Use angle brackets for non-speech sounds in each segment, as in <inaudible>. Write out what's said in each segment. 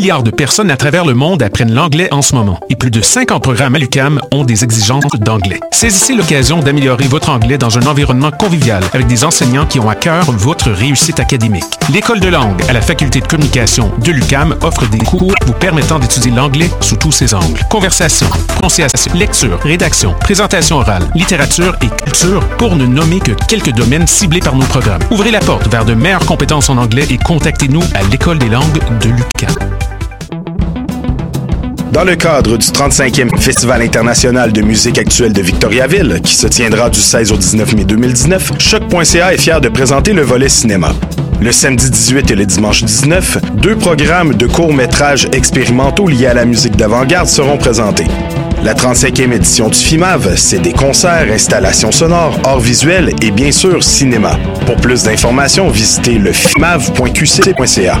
milliards de personnes à travers le monde apprennent l'anglais en ce moment et plus de 50 programmes à l'UQAM ont des exigences d'anglais. Saisissez l'occasion d'améliorer votre anglais dans un environnement convivial avec des enseignants qui ont à cœur votre réussite académique. L'école de langue à la faculté de communication de l'UQAM offre des cours vous permettant d'étudier l'anglais sous tous ses angles. Conversation, prononciation, lecture, rédaction, présentation orale, littérature et culture pour ne nommer que quelques domaines ciblés par nos programmes. Ouvrez la porte vers de meilleures compétences en anglais et contactez-nous à l'École des langues de l'UQAM. Dans le cadre du 35e Festival international de musique actuelle de Victoriaville, qui se tiendra du 16 au 19 mai 2019, Choc.ca est fier de présenter le volet cinéma. Le samedi 18 et le dimanche 19, deux programmes de courts-métrages expérimentaux liés à la musique d'avant-garde seront présentés. La 35e édition du FIMAV, c'est des concerts, installations sonores, arts visuels et bien sûr cinéma. Pour plus d'informations, visitez le fimav.qc.ca.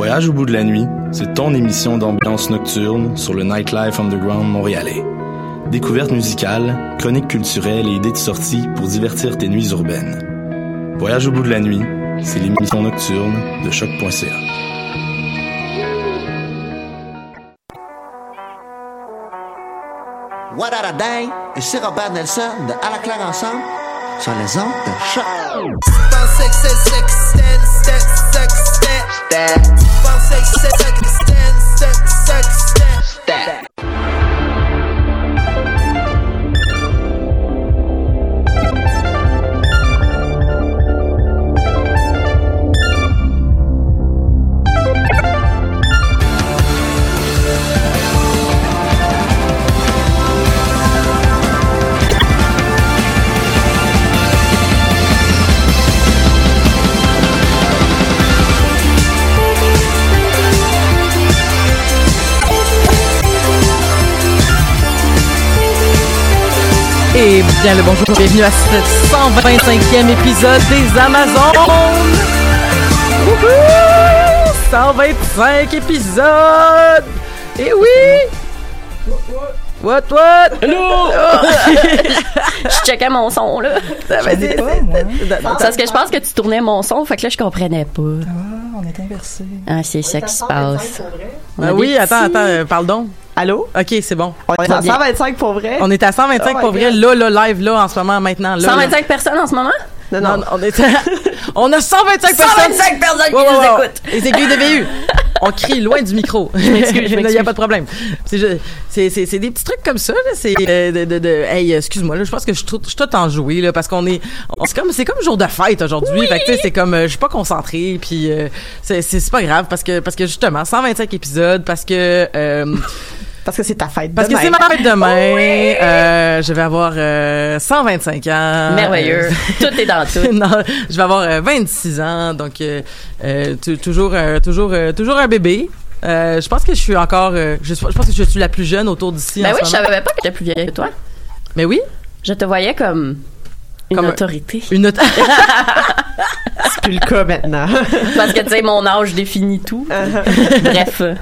Voyage au bout de la nuit, c'est ton émission d'ambiance nocturne sur le Nightlife Underground montréalais. Découvertes musicales, chroniques culturelles et idées de sortie pour divertir tes nuits urbaines. Voyage au bout de la nuit, c'est l'émission nocturne de choc.ca. What a Day et c'est Robert Nelson de À la claire ensemble sur les ondes de choc. that. Bounce, say, Et bien le bonjour, bienvenue à ce 125e épisode des Amazones. Wouhou! 125 épisodes. Et oui. What what? Hello! <laughs> je checkais mon son, là. Ça va dire Parce que je pense que tu tournais mon son, fait que là, je comprenais pas. Ah, on est inversé. Ah, c'est ça qui se passe. Ah des oui, attends, petits- attends, euh, parle donc. Allô? OK, c'est bon. On est à 125 pour vrai? On est à 125 Oh my pour vrai, là, là, live, là, en ce moment, maintenant. Là, 125 personnes en ce moment? Non, Non, non. on est <laughs> on a 125 personnes. 125 personnes qui nous écoutent. Les aiguilles de VU. <laughs> On crie loin du micro. Il <laughs> n'y a pas de problème. C'est des petits trucs comme ça. C'est euh, de, de, de- Hey, excuse-moi, là, je pense que je suis tout, tout enjoué, là, parce qu'on est... C'est comme, c'est comme jour de fête aujourd'hui. Fait sais, c'est comme... euh, je suis pas concentrée, puis euh, c'est pas grave, parce que, parce que justement, 125 épisodes, parce que... euh, Parce que c'est ta fête parce que c'est ma fête demain. euh, je vais avoir euh, 125 ans. Merveilleux. Euh, <laughs> Tout est dans tout. <laughs> non, je vais avoir euh, 26 ans, donc euh, euh, tu- toujours, toujours, toujours un bébé. Je pense que je suis encore, je, je pense que je suis la plus jeune autour d'ici. Ben en oui, je savais pas que j'étais plus vieille que toi. Mais oui, Je te voyais comme une Comme autorité. une autre. <laughs> C'est plus le cas maintenant. Parce que, tu sais, mon âge définit tout. Bref. euh,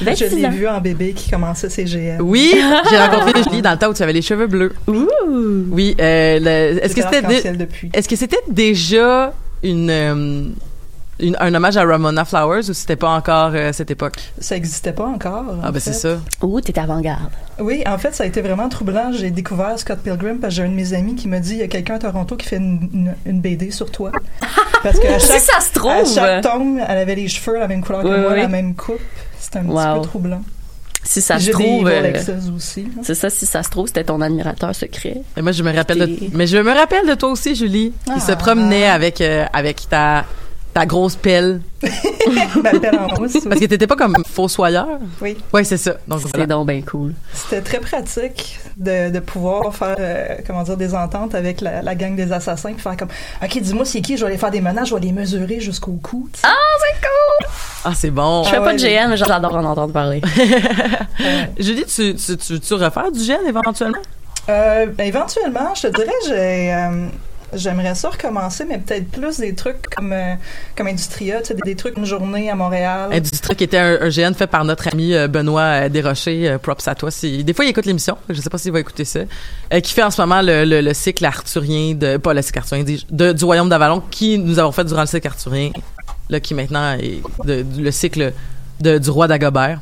Je 26 l'ai vu en bébé qui commençait ses GM. oui, j'ai rencontré Julie dans le temps où tu avais les cheveux bleus. Ouh. Oui, euh, est-ce que C'était est-ce que c'était déjà une, euh, une- un hommage à Ramona Flowers ou c'était pas encore euh, cette époque? Ça n'existait pas encore. Ah en ben c'est ça. Ouh, t'es avant-garde. Oui, en fait, ça a été vraiment troublant. J'ai découvert Scott Pilgrim parce que j'ai un de mes amis qui m'a dit il y a quelqu'un à Toronto qui fait une, une- une BD sur toi. <laughs> Parce que à Si chaque, ça se trouve. à chaque tome, elle avait les cheveux la même couleur que Oui, moi, oui. la même coupe. C'était un petit Wow. peu troublant. Si ça se trouve. Euh, aussi. hein. c'est ça, si ça se trouve, c'était ton admirateur secret. Et moi, je me rappelle de, mais je me rappelle de toi aussi, Julie, qui Ah. se promenait avec, euh, avec ta, ta grosse pelle. <laughs> Ma pelle en mousse. Parce que t'étais pas comme fossoyeur? Oui. Ouais, c'est ça. Donc, C'est voilà. donc bien cool. C'était très pratique de, de pouvoir faire, euh, comment dire, des ententes avec la, la gang des assassins, puis faire comme, OK, dis-moi c'est qui, je vais aller faire des menaces, je vais les mesurer jusqu'au cou. Ah, c'est cool! Ah, c'est bon. Je fais Ah pas ouais, de GN, mais j'adore en entendre parler. <laughs> Julie, tu, tu, tu, tu refaire du gène éventuellement? Euh, ben, éventuellement, je te dirais, j'ai, euh, j'aimerais ça recommencer, mais peut-être plus des trucs comme, euh, comme Industria, des, trucs une journée à Montréal. Industrie qui était un, GN fait par notre ami euh, Benoît euh, Desrochers. props à toi. Des fois, il écoute l'émission. Je sais pas s'il va écouter ça. qui fait en ce moment le, le, le cycle arthurien de, pas le cycle arthurien, de, du Royaume d'Avalon, qui nous avons fait durant le cycle arthurien. Là, qui maintenant est de- le cycle du roi d'Agobert.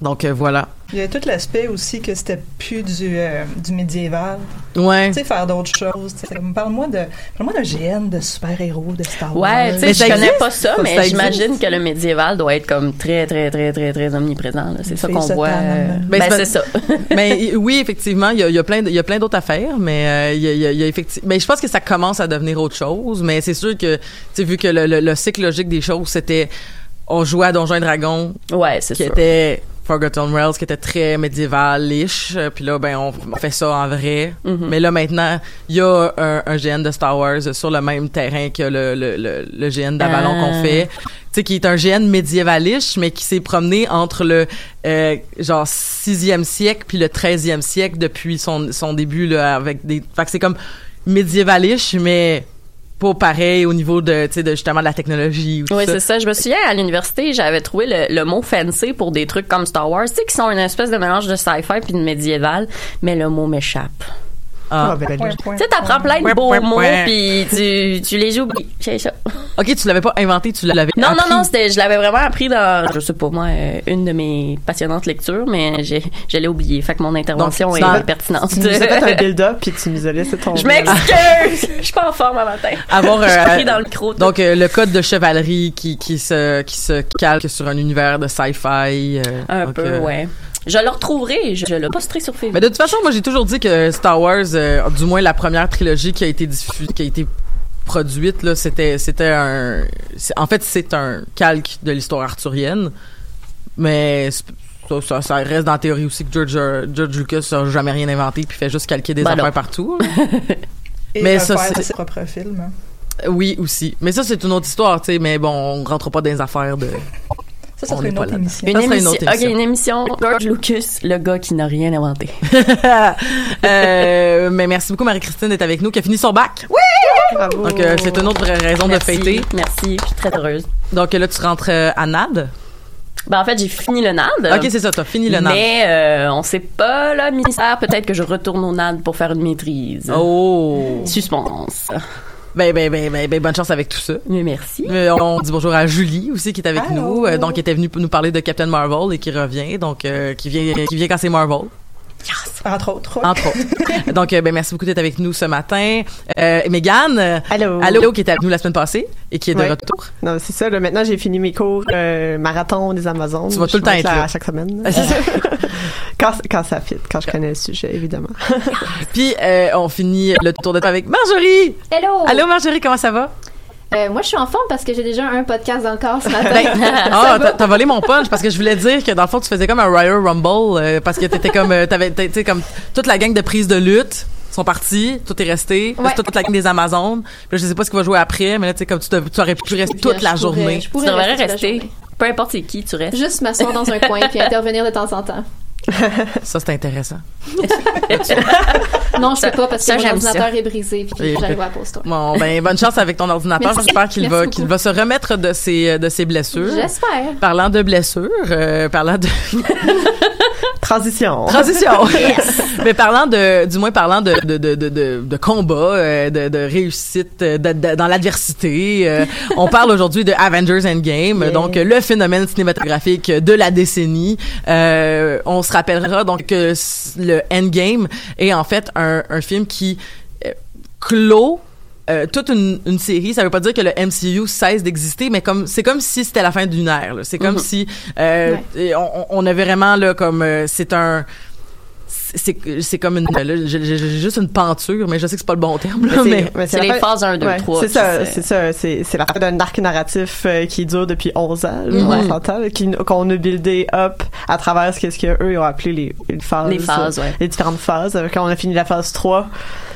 Donc, euh, voilà. Il y a tout l'aspect aussi que c'était plus du, euh, du médiéval. Ouais. Tu sais, faire d'autres choses. Parle-moi de, parle-moi d'un GN de super-héros, de Star Wars. Ouais, tu sais, je connais existe? pas ça, Ça, mais ça j'imagine que le médiéval doit être comme très, très, très, très, très omniprésent. là. C'est ça qu'on voit. euh, Ben, Ben, c'est ça. mais <laughs> y- oui, effectivement, il y a, y a plein, de- il y a plein d'autres affaires, mais euh, il y a, il y a- il y a effectivement. Mais je pense que ça commence à devenir autre chose. Mais c'est sûr que, tu sais, vu que le, le, le cycle logique des choses, c'était, on jouait à Donjons et Dragons, Ouais, c'est qui sûr. était Forgotten Realms, qui était très médiéval-ish. Euh, Puis là, ben, on, on fait ça en vrai. Mhm. Mais là, maintenant, il y a un, un GN de Star Wars sur le même terrain que le, le, le, le GN d'Avalon Ah. qu'on fait. Tu sais, qui est un GN médiévalish, mais qui s'est promené entre le, euh, genre, 6e siècle puis le 13e siècle depuis son, son début, là, avec des... Fait que c'est comme médiévalish, mais pas pareil au niveau de, de justement de la technologie ou tout Oui, ça. c'est ça. Je me souviens, à l'université, j'avais trouvé le, le mot fancy pour des trucs comme Star Wars, tu sais, qui sont une espèce de mélange de sci-fi puis de médiéval, mais le mot m'échappe. Ah. Ah, ben, Tu sais, t'apprends plein de beaux mots puis tu, tu les oublies. C'est ça. Ok, tu l'avais pas inventé, tu l'avais Non, appris. non, non, c'était, je l'avais vraiment appris dans, je sais pas moi, euh, une de mes passionnantes lectures, mais j'ai, je l'ai oublié. Fait que mon intervention Donc, est dans- pertinente. Tu nous as fait un build-up puis tu nous as laissé tomber. je m'excuse! Je suis pas en forme à matin. avoir <laughs> Je suis euh, pris dans le micro. donc euh, le code de chevalerie qui qui se qui se calque sur un univers de sci-fi euh, un donc, peu, euh, ouais. Je le retrouverai, je, je le posterai sur Facebook. mais de toute façon moi j'ai toujours dit que Star Wars euh, du moins la première trilogie qui a été diffusée qui a été produite là c'était c'était un c'est- en fait c'est un calque de l'histoire arthurienne mais ça, ça, ça reste dans la théorie aussi que George, euh, George Lucas a jamais rien inventé puis fait juste calquer des Ben affaires non. partout. <laughs> Et Mais ça, faire c'est- ses propres films. hein. oui aussi. Mais ça c'est une autre histoire, tu sais, mais bon, on rentre pas dans les affaires de <laughs> Ça, ça serait une autre émission. Une émission, ok, une émission George Lucas, le gars qui n'a rien inventé. <laughs> euh, mais merci beaucoup Marie-Christine d'être avec nous qui a fini son bac. Bravo. Donc euh, c'est une autre vraie raison Merci, de fêter. Merci, je suis très heureuse. Donc là tu rentres euh, à NAD? Ben, en fait, j'ai fini le NAD. OK, c'est ça, t'as fini le NAD. Mais euh, on sait pas, là, ministère, peut-être que je retourne au NAD pour faire une maîtrise. Oh. Suspense. Ben ben ben ben, ben, bonne chance avec tout ça. Mais merci. Euh, on dit bonjour à Julie aussi qui est avec nous, euh, donc qui était venue pour nous parler de Captain Marvel et qui revient, donc euh, qui vient qui vient quand c'est Marvel. Entre autres. ouais. entre autres. <laughs> Donc, euh, ben, merci beaucoup d'être avec nous ce matin. Euh, Mégane, euh, Allô. allô, qui était avec nous la semaine passée et qui est de Ouais. retour. Non, c'est ça. Là, maintenant, j'ai fini mes cours euh, marathon des Amazones. Tu vas tout le temps être là à chaque semaine. Ah, c'est ça. <laughs> quand, quand ça fit, quand je connais le sujet, évidemment. Puis, euh, on finit le tour de temps avec Marjorie. Hello! Allô, Marjorie, comment ça va? Euh, moi, je suis en forme parce que j'ai déjà un podcast dans le corps ce matin. Ben, <laughs> ah, t'as- t'as volé mon punch parce que je voulais dire que dans le fond, tu faisais comme un Royal Rumble euh, parce que t'étais comme, euh, t'avais, t'sais, t'sais, comme toute la gang de prise de lutte sont partis, tout est resté, Ouais. c'est toute la gang des Amazones. Puis là, je sais pas ce qu'il va jouer après, mais là, tu sais, comme tu, tu aurais pu rester toute la journée. Je Tu pourrais devrais rester. toute. Peu importe c'est qui, tu restes. Juste m'asseoir dans un coin puis intervenir de temps en temps. Ça, c'est intéressant. <laughs> Non, je peux pas parce que mon ça. ordinateur est brisé puis Et- j'arrive à la pause Bon, ben, bonne chance avec ton ordinateur. J'espère qu'il va, qu'il va se remettre de ses, de ses blessures. J'espère. Parlant de blessures, euh, parlant de <laughs> Transition. transition, <laughs> mais parlant de, du moins parlant de de de de, de, combat, euh, de, de réussite euh, de- de- dans l'adversité, euh, on parle aujourd'hui de Avengers Endgame, Yeah. donc le phénomène cinématographique de la décennie. Euh, on se rappellera donc que le Endgame est en fait un, un film qui clôt euh, toute une, une série, ça veut pas dire que le MCU cesse d'exister, mais comme c'est comme si c'était la fin d'une ère. là. C'est comme Mhm. si euh, on, on avait vraiment là comme euh, c'est un c'est c'est comme une là, j'ai juste une penture mais je sais que c'est pas le bon terme là, mais, mais C'est la les phases 1, 2, ouais, 3, C'est ça, c'est ça. C'est, c'est la fin d'un arc narratif euh, qui dure depuis 11 ans, là, Ouais. on s'entend, là, qui- qu'on a buildé up à travers ce qu'eux ils ont appelé les, les phases. Les phases, ouais. Les différentes phases. Quand on a fini la phase 3,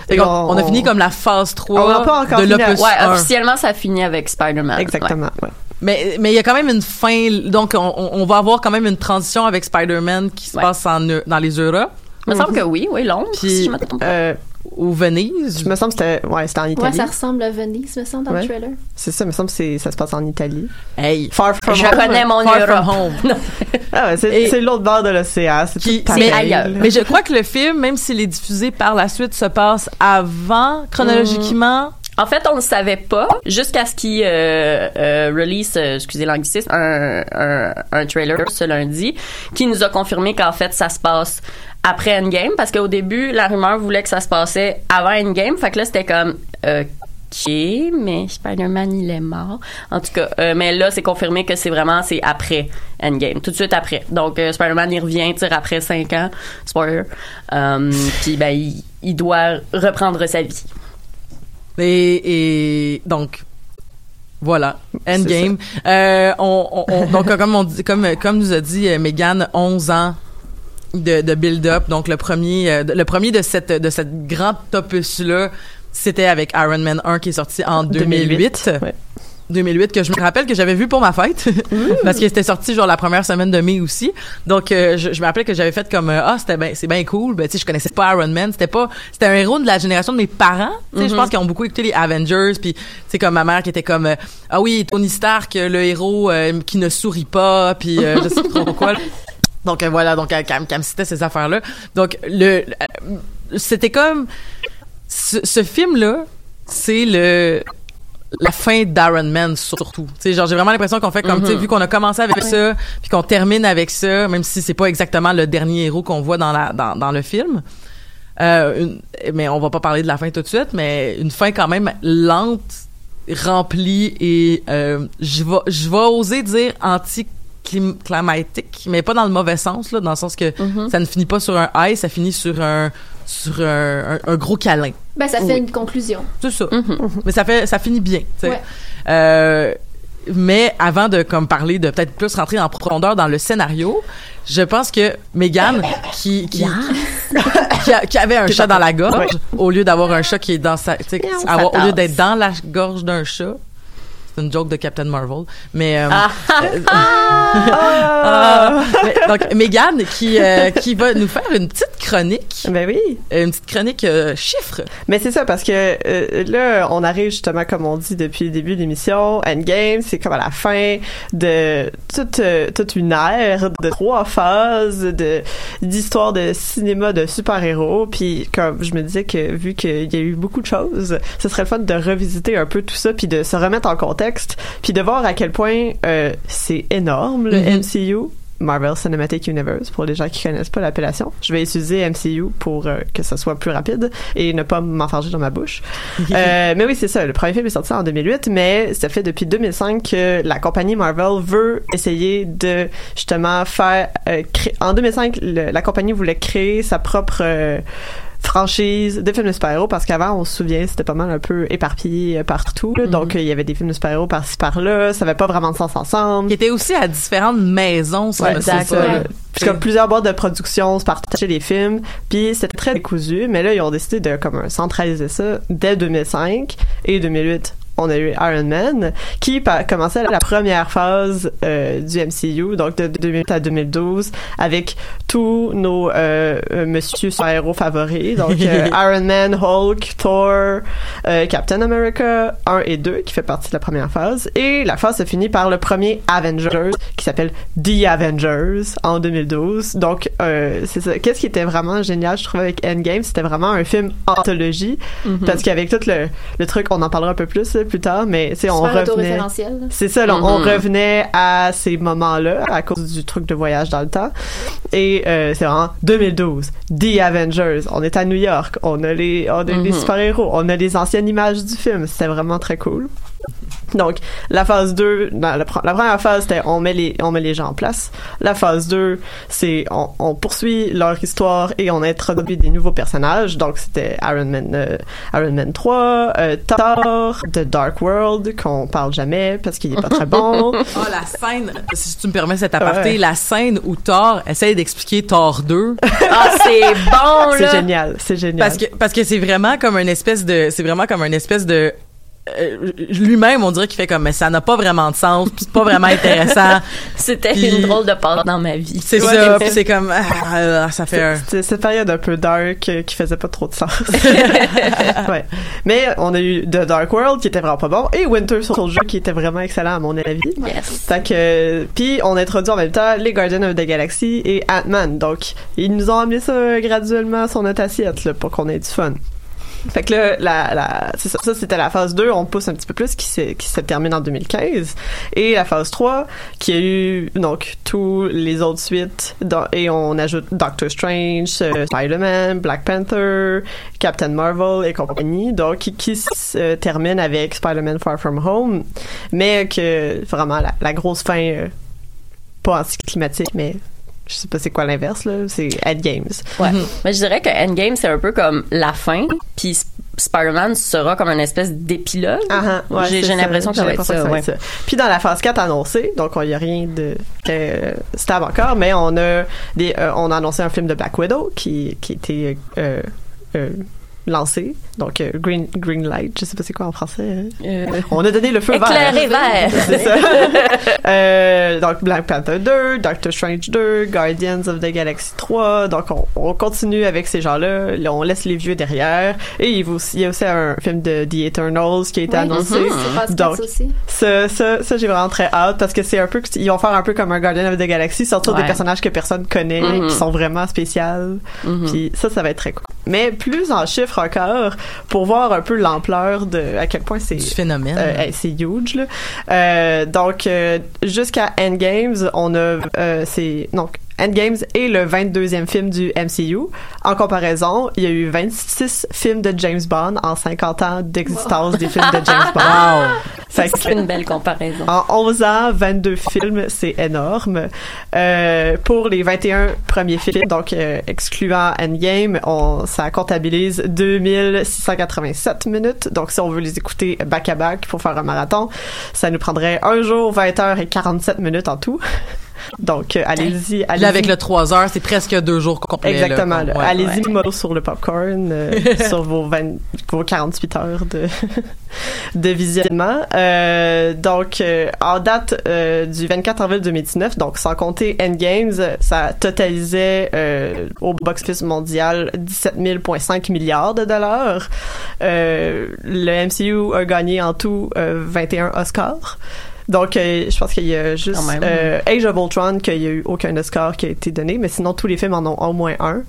Fait on, a fini comme la phase 3 On n'a pas encore de fini l'opus Ouais, 1. officiellement, ça finit avec Spider-Man. Exactement, ouais. Mais mais il y a quand même une fin donc on, on va avoir quand même une transition avec Spider-Man qui se Ouais. passe en dans les Europes Il me semble que oui, oui, Londres, Puis, si je me trompe pas. Euh, ou Venise? je me semble que c'était, ouais, c'était en Ouais, Italie. ça ressemble à Venise, me semble, dans Ouais. le trailer. C'est ça, me semble que c'est, ça se passe en Italie. Hey. Far from Je home. connais mon Far Europe. from home. Ah ouais, c'est, Et- c'est l'autre bord de l'océan. C'est Qui- tout mais, pareil, ailleurs. mais je crois que le film, même s'il est diffusé par la suite, se passe avant, chronologiquement? En fait, on ne savait pas jusqu'à ce qu'ils euh, euh, release, euh, excusez l'anglicisme, un, un, un trailer ce lundi qui nous a confirmé qu'en fait, ça se passe après Endgame parce qu'au début, la rumeur voulait que ça se passait avant Endgame. Fait que là, c'était comme... OK, mais Spider-Man, il est mort. En tout cas, euh, mais là, c'est confirmé que c'est vraiment, c'est après Endgame, tout de suite après. Donc, euh, Spider-Man, il revient, tire après cinq ans, spoiler. Euh, Puis, ben, il, il doit reprendre sa vie. Et, et donc voilà, Endgame. Euh, on, on- on- donc comme on dit, comme comme nous a dit euh, Megan, 11 ans de, de build-up. Donc le premier, euh, le premier de cette de cette grande opus là, c'était avec Iron Man 1 qui est sorti en 2008. ouais. 2008 que je me rappelle que j'avais vu pour ma fête <laughs> parce qu'il était sorti genre la première semaine de mai aussi. Donc euh, je, je me rappelais que j'avais fait comme euh, ah c'était ben c'est bien cool ben tu sais je connaissais pas Iron Man. C'était pas c'était un héros de la génération de mes parents. Tu sais je pense qu'ils ont beaucoup écouté les Avengers. Puis tu sais comme ma mère qui était comme euh, ah oui Tony Stark le héros euh, qui ne sourit pas puis euh, je sais pas trop quoi <laughs> donc euh, voilà donc elle, elle me citait ces affaires là donc le euh, c'était comme ce, ce film là c'est le la fin d'Iron Man surtout. Tu sais, genre j'ai vraiment l'impression qu'on fait comme tu sais vu qu'on a commencé avec ça puis qu'on termine avec ça même si c'est pas exactement le dernier héros qu'on voit dans la dans, dans le film. Euh, une- mais on va pas parler de la fin tout de suite mais une fin quand même lente, remplie et euh, je vais je vais oser dire anti climatique mais pas dans le mauvais sens là dans le sens que ça ne finit pas sur un high ça finit sur un sur un, un- un gros câlin Ben, ça fait Oui. une conclusion. c'est ça. Mais ça fait, ça finit bien. Ouais. Euh, mais avant de comme parler de peut-être plus rentrer en profondeur dans le scénario, je pense que Megan qui qui, <laughs> qui, a- qui avait un chat dans la gorge au lieu d'avoir un chat qui est dans sa, avoir- au lieu d'être dans la gorge d'un chat. C'est une joke de Captain Marvel, mais euh, Ah! <laughs> Mais, donc Megan qui euh, qui va nous faire une petite chronique, Ben oui. une petite chronique euh, chiffre. Mais c'est ça, parce que euh, là, on arrive justement, comme on dit depuis le début de l'émission, Endgame, c'est comme à la fin de toute, euh, toute une ère de trois phases de d'histoire de cinéma de super-héros. Puis comme je me disais que vu qu'il y a eu beaucoup de choses, ce serait le fun de revisiter un peu tout ça, puis de se remettre en contexte, puis de voir à quel point euh, c'est énorme, le. MCU. Marvel Cinematic Universe pour les gens qui connaissent pas l'appellation. Je vais utiliser MCU pour euh, que ça soit plus rapide et ne pas m'enfarger dans ma bouche. <laughs> Euh, mais oui, c'est ça. Le premier film est sorti en 2008, mais ça fait depuis 2005 que la compagnie Marvel veut essayer de justement faire. euh, En 2005, le- la compagnie voulait créer sa propre franchise de films de super-héros parce qu'avant on se souvient c'était pas mal un peu éparpillé euh, partout là. donc euh, il y avait des films de super-héros par-ci par-là ça avait pas vraiment de sens ensemble qui était aussi à différentes maisons, ça Ouais, ça. Puis comme plusieurs boîtes de production se partageaient les films, puis c'était très décousu, mais là ils ont décidé de comme centraliser ça dès 2005 et 2008. On a eu Iron Man qui commençait la première phase euh, du MCU, donc de 2008 à 2012, avec tous nos euh, euh, monsieur super-héros favoris, donc euh, <laughs> Iron Man, Hulk, Thor, Captain America 1 et 2, qui fait partie de la première phase, et la phase se finit par le premier Avengers, qui s'appelle The Avengers, en 2012. Donc, euh, c'est ça. Qu'est-ce qui était vraiment génial, je trouve, avec Endgame, c'était vraiment un film anthologie, parce qu'avec tout le, le truc, on en parlera un peu plus plus tard, mais tu sais, on revenait... C'est ça, là, on Mhm. revenait à ces moments-là à cause du truc de voyage dans le temps. Et euh, c'est vraiment 2012, The Avengers. On est à New York, on a les, on a les Mhm. super-héros, on a les anciennes images du film. C'était vraiment très cool. Donc, la phase 2, dans la, pre- la première phase, c'était on met les on met les gens en place. La phase 2, c'est on, on poursuit leur histoire et on introduit des nouveaux personnages. Donc, c'était Iron Man euh, Iron Man 3, euh, Thor, The Dark World qu'on parle jamais parce qu'il est pas très bon. Oh, <laughs> la scène, si tu me permets cet aparté, Ouais. la scène où Thor essaye d'expliquer Thor 2. Ah, c'est bon, <laughs> C'est génial, c'est génial. Parce que parce que c'est vraiment comme une espèce de c'est vraiment comme une espèce de euh, lui-même on dirait qu'il fait comme mais ça n'a pas vraiment de sens puis c'est pas vraiment intéressant <laughs> C'était une drôle de passe dans ma vie. c'est Ouais. ça c'est comme ah, euh, ça fait un C'était cette période un peu dark euh, qui faisait pas trop de sens. <laughs> <laughs> ouais. Mais on a eu The Dark World qui était vraiment pas bon et Winter Soldier qui était vraiment excellent à mon avis. Yes. Fait que puis on introduit en même temps les Guardians of the Galaxy et Ant-Man. Donc ils nous ont amené ça graduellement sur notre assiette là, pour qu'on ait du fun. Fait que là, la, la, ça, ça, c'était la phase 2, on pousse un petit peu plus, qui, s'est- qui se termine en 2015. Et la phase 3, qui a eu, donc, tous les autres suites, et on ajoute Doctor Strange, euh, Spider-Man, Black Panther, Captain Marvel et compagnie, donc, qui, qui se termine avec Spider-Man Far From Home, mais que, vraiment, la, la grosse fin, euh, pas anticlimatique, mais je sais pas c'est quoi l'inverse, là, c'est Endgames. Ouais. Mais je dirais que Endgame, c'est un peu comme la fin, puis Sp- Spider-Man sera comme une espèce d'épilogue. Ah, ah, ouais, J'ai l'impression que ça va être ça, ouais. ça. Puis dans la phase 4 annoncée, donc il n'y a rien de euh, stable encore, mais on a des, euh, on a annoncé un film de Black Widow qui qui était euh, euh, lancé, donc euh, Green Green Light, je sais pas c'est quoi en français. hein. Euh, On a donné le feu Éclairé vert. vert. <laughs> C'est ça. Euh, donc Black Panther 2, Doctor Strange 2, Guardians of the Galaxy 3. Donc on, on continue avec ces gens-là. Là, on laisse les vieux derrière. Et il y a aussi, il y a aussi un film de The Eternals qui a été Oui, annoncé. c'est Phase Donc, 4 aussi. ça, ça, ça j'ai vraiment très hâte parce que c'est un peu, ils vont faire un peu comme un Guardian of the Galaxy, sortir des Ouais. personnages que personne connaît, qui sont vraiment spéciaux. Mhm. Puis ça, ça va être très cool. Mais plus en chiffres encore, pour voir un peu l'ampleur de à quel point c'est phénomène euh, c'est huge là. Euh, donc euh, jusqu'à Endgames, on a euh, c'est donc Endgames est le 22e film du MCU. En comparaison, il y a eu 26 films de James Bond en 50 ans d'existence des films de James Bond. wow C'est une belle comparaison. en 11 ans, 22 films, c'est énorme. Euh, pour les 21 premiers films, donc euh, excluant Endgame, on, ça comptabilise 2687 minutes. Donc si on veut les écouter back-à-back pour faire un marathon, ça nous prendrait un jour, 20 heures et 47 minutes en tout. Donc, euh, allez-y, allez avec le 3 heures c'est presque deux jours complets Exactement. ouais. Allez-y mollo sur le popcorn, euh, <laughs> sur vos, 20 vos 48 heures de, <laughs> de visionnement. Euh, donc, euh, en date du 24 avril 2019, donc sans compter Endgames, ça totalisait au box-office mondial 17 000,5 milliards de dollars. Le MCU a gagné en tout euh, 21 Oscars. Donc, euh, je pense qu'il y a juste euh, Age of Ultron qu'il y a eu aucun Oscar qui a été donné, mais sinon tous les films en ont au moins un.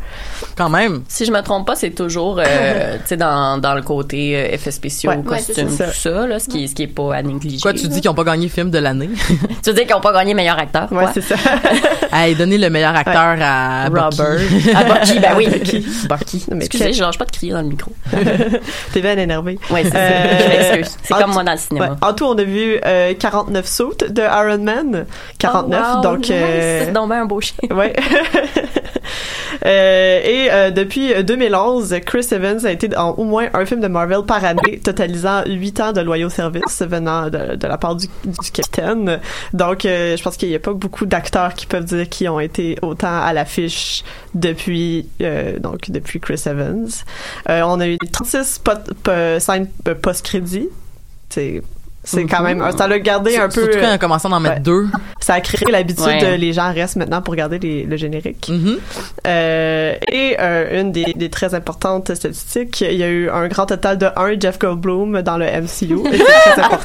quand même Si je me trompe pas, c'est toujours, euh, <laughs> tu sais, dans, dans le côté euh, effets spéciaux, Ouais. Costumes, ça. tout ça, là, ce qui, est- ce qui est pas à négliger. quoi tu dis qu'ils ont pas gagné film de l'année? <laughs> Tu dire qu'ils ont pas gagné meilleur acteur, Ouais, quoi? c'est ça. <laughs> hey donner le meilleur acteur à Bucky. Robert. Ah, Bucky, ben oui. Bucky. Bucky. Non, mais Excusez, je lâche pas de crier dans le micro. T'es bien énervé. Oui, c'est Euh, ça. Je m'excuse. C'est comme moi dans le cinéma. Ouais. En tout, on a vu euh, 49 sautes de Iron Man. 49, Oh, wow, donc... nice. euh, C'est donc un beau chien. <laughs> Ouais. <laughs> Euh, et euh, depuis 2011, Chris Evans a été dans au moins un film de Marvel par année, totalisant 8 ans de loyaux services venant de, de la part du, du capitaine. Donc, euh, je pense qu'il n'y a pas beaucoup d'acteurs qui peuvent dire qu'ils ont été autant à l'affiche depuis euh, donc depuis Chris Evans. Euh, on a eu 36 pot- po- scènes euh, post-crédit. C'est c'est quand même ça l'a gardé un peu surtout quand ils ont commencé à en mettre ouais. deux ça a créé l'habitude Ouais. les gens restent maintenant pour regarder les- le générique. Mhm. Euh, et euh, une des, des très importantes statistiques, il y a eu un grand total de 1 Jeff Goldblum dans le MCU. C'est très <laughs> important.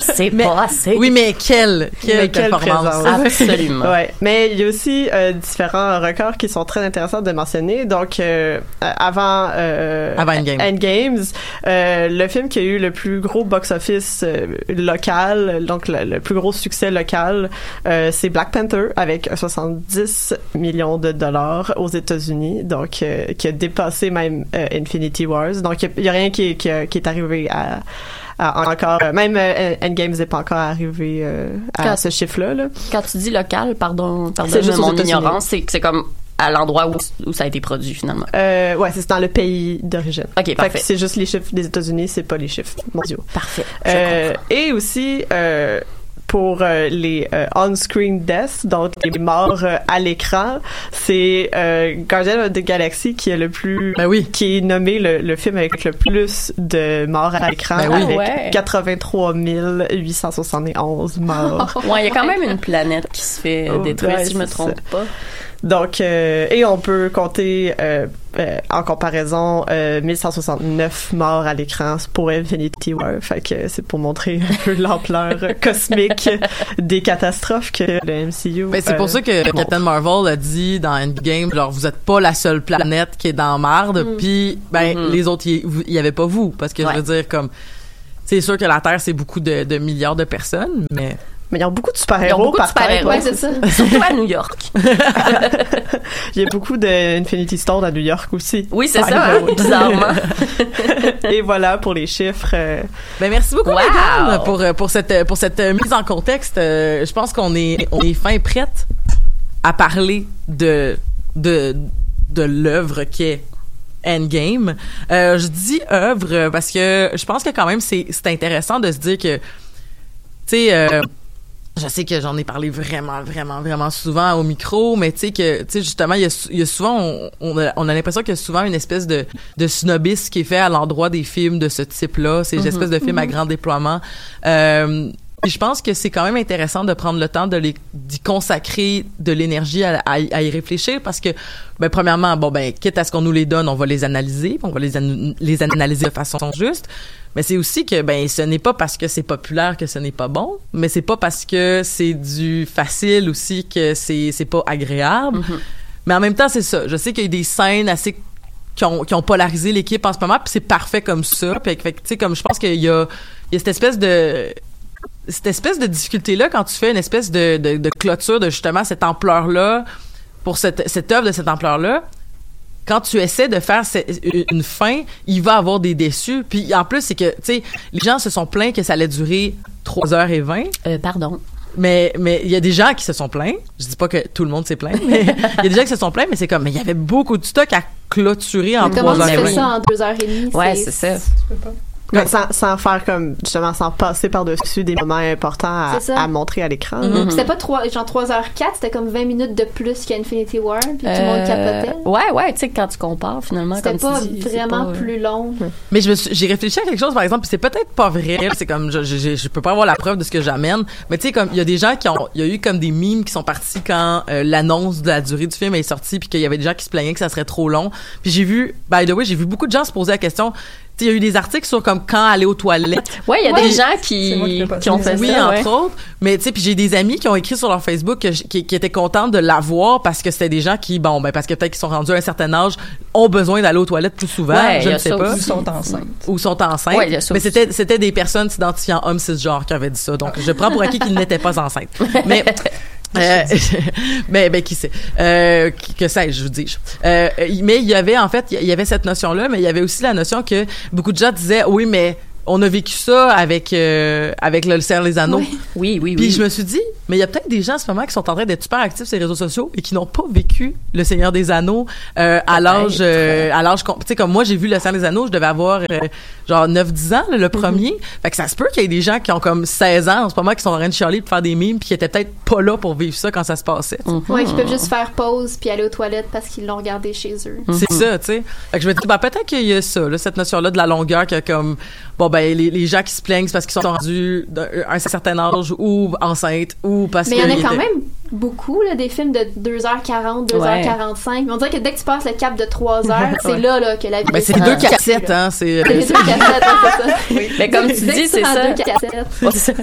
C'est Mais- pas assez. oui mais quelle quelle Mais quelle performance présence. Absolument. Ouais, mais il y a aussi euh, différents records qui sont très intéressants de mentionner. Donc, euh, avant, euh, Avant Endgame. Endgames, euh, le film qui a eu le plus gros box-office euh, local, donc le, le plus gros succès local, euh, c'est Black Panther avec 70 millions de dollars aux États-Unis, donc euh, qui a dépassé même euh, Infinity Wars. Donc, il y a- rien qui, est- qui, qui est arrivé à à- encore, euh, même euh, Endgame n'est pas encore arrivé euh, à Quand- ce chiffre-là. Là. Quand tu dis local, pardon, pardon C'est juste mon ignorance, c'est c'est comme à l'endroit où, où ça a été produit finalement. Euh, ouais, c'est dans le pays d'origine. Ok, Fait parfait. c'est juste les chiffres des États-Unis, c'est pas les chiffres mondiaux. Parfait. Euh, et aussi euh, pour euh, les euh, on-screen deaths, donc les morts euh, à l'écran, c'est euh, Guardian of the Galaxy qui est le plus, Ben oui. qui est nommé le, le film avec le plus de morts à l'écran, Ben oui. avec Ah ouais. 83 871 morts. Ouais, il y a quand même une planète qui se fait <laughs> Oh, détruire, ouais, si je me c'est trompe ça. pas. Donc, euh, et on peut compter euh, euh, en comparaison euh, 1169 morts à l'écran pour Infinity War. Fait que c'est pour montrer un peu l'ampleur <laughs> cosmique des catastrophes que le MCU. Ben, c'est pour euh, ça que montre. Captain Marvel a dit dans Endgame, genre, vous êtes pas la seule planète qui est dans marde, puis ben, Mhm. les autres, il y avait pas vous. Parce que Ouais. je veux dire, comme, c'est sûr que la Terre, c'est beaucoup de, de milliards de personnes, mais Mais ils ont beaucoup de super-héros beaucoup de par terre. super-héros. Ouais, c'est ça. Surtout à New York. <laughs> Il y a beaucoup de Infinity Stone à New York aussi. Oui, c'est ça, the hein, bizarrement. <laughs> Et voilà pour les chiffres. euh, Ben merci beaucoup Wow! pour euh, pour cette euh, pour cette mise en contexte. Euh, je pense qu'on est on est fin prête à parler de de de l'œuvre qu'est Endgame. Euh, je dis œuvre parce que je pense que quand même c'est c'est intéressant de se dire que tu sais euh, je sais que j'en ai parlé vraiment, vraiment, vraiment souvent au micro, mais tu sais que, tu sais, justement, il y a, y souvent, on, on a, on a l'impression qu'il y a souvent une espèce de, de snobisme qui est fait à l'endroit des films de ce type-là, ces espèces de films à grand déploiement. Euh, je pense que c'est quand même intéressant de prendre le temps de les d'y consacrer de l'énergie à, à, y- à y réfléchir parce que ben premièrement bon ben quitte à ce qu'on nous les donne on va les analyser on va les an- les analyser de façon juste. Mais c'est aussi que ben ce n'est pas parce que c'est populaire que ce n'est pas bon mais c'est pas parce que c'est du facile aussi que c'est c'est pas agréable. Mais en même temps c'est ça. Je sais qu'il y a des scènes assez qui ont, qui ont polarisé l'équipe en ce moment puis c'est parfait comme ça. Puis fait que, tu sais comme je pense qu'il y a il y a cette espèce de cette espèce de difficulté là quand tu fais une espèce de, de, de clôture de justement cette ampleur là pour cette cette œuvre de cette ampleur là quand tu essaies de faire une fin, il va avoir des déçus. Puis en plus, c'est que, tu sais, les gens se sont plaints que ça allait durer 3h20. Euh, pardon. Mais mais il y a des gens qui se sont plaints. Je dis pas que tout le monde s'est plaint, mais <laughs> il y a des gens qui se sont plaints, mais c'est comme, mais il y avait beaucoup de stock à clôturer en Mais comment tu 3h20. fais ça en deux heures et demie? Ouais, c'est ça. Ouais, sans, sans faire comme justement sans passer par-dessus des moments importants à, montrer à l'écran. Mhm. C'était pas trois, genre 3h04, c'était comme 20 minutes de plus qu'Infinity War, puis tout le monde capotait. Euh, ouais, ouais, tu sais, quand tu compares, finalement, C'était comme pas tu dis, c'est vraiment pas, euh, plus long. Mais je j'ai réfléchi à quelque chose, par exemple, puis c'est peut-être pas vrai. C'est comme, je, je, je- je peux pas avoir la preuve de ce que j'amène. Mais tu sais, comme, il y a des gens qui ont, il y a eu comme des mimes qui sont partis quand euh, l'annonce de la durée du film est sortie, puis qu'il y avait des gens qui se plaignaient que ça serait trop long. Puis j'ai vu, by the way, j'ai vu beaucoup de gens se poser la question. Il y a eu des articles sur comme quand aller aux toilettes. <laughs> Ouais, il y a Ouais. des gens qui qui, ont fait oui, ça. entre ouais. autres. Mais tu sais, puis j'ai des amis qui ont écrit sur leur Facebook que qui, qui étaient contents de l'avoir parce que c'était des gens qui, bon, ben parce que peut-être qu'ils sont rendus à un certain âge, ont besoin d'aller aux toilettes plus souvent. Ouais, je ne sais pas. Ils sont enceintes. Ou sont enceintes. Ouais, il y a ça mais c'était c'était des personnes s'identifiant hommes cisgenres qui avaient dit ça. Donc je prends pour acquis qu'ils n'étaient pas enceintes. Mais <laughs> euh, <laughs> mais ben qui sait? Euh, que sais-je je vous dis euh, mais il y avait en fait il y avait cette notion là mais il y avait aussi la notion que beaucoup de gens disaient oui mais on a vécu ça avec euh, avec le Seigneur des Anneaux. Oui. Oui, oui, Puis oui. je me suis dit, mais il y a peut-être des gens en ce moment qui sont en train d'être super actifs sur les réseaux sociaux et qui n'ont pas vécu le Seigneur des Anneaux euh, à l'âge euh, à l'âge com- tu sais comme moi j'ai vu le Seigneur des Anneaux, je devais avoir euh, genre 9 10 ans là, le premier. Fait que ça se peut qu'il y ait des gens qui ont comme 16 ans en ce moment qui sont en train de chialer pour faire des mimes puis qui étaient peut-être pas là pour vivre ça quand ça se passait. Ouais, qui peuvent juste faire pause puis aller aux toilettes parce qu'ils l'ont regardé chez eux. C'est ça, tu sais. Fait que je me dis, ben, peut-être qu'il y a ça, là, cette notion-là de la longueur, que comme, bon, ben, les, les gens qui se plaignent, c'est parce qu'ils sont rendus d'un- à un certain âge ou enceintes ou parce Mais il y en a quand même beaucoup, là, des films de 2h40, 2h45. Mais on dirait que dès que tu passes le cap de 3h, <laughs> c'est Ouais. là, là, que la vie Ben, c'est est deux cassettes, hein, c'est... <laughs> Deux cassettes, hein, c'est ça. <laughs> Mais comme tu dis, c'est ça.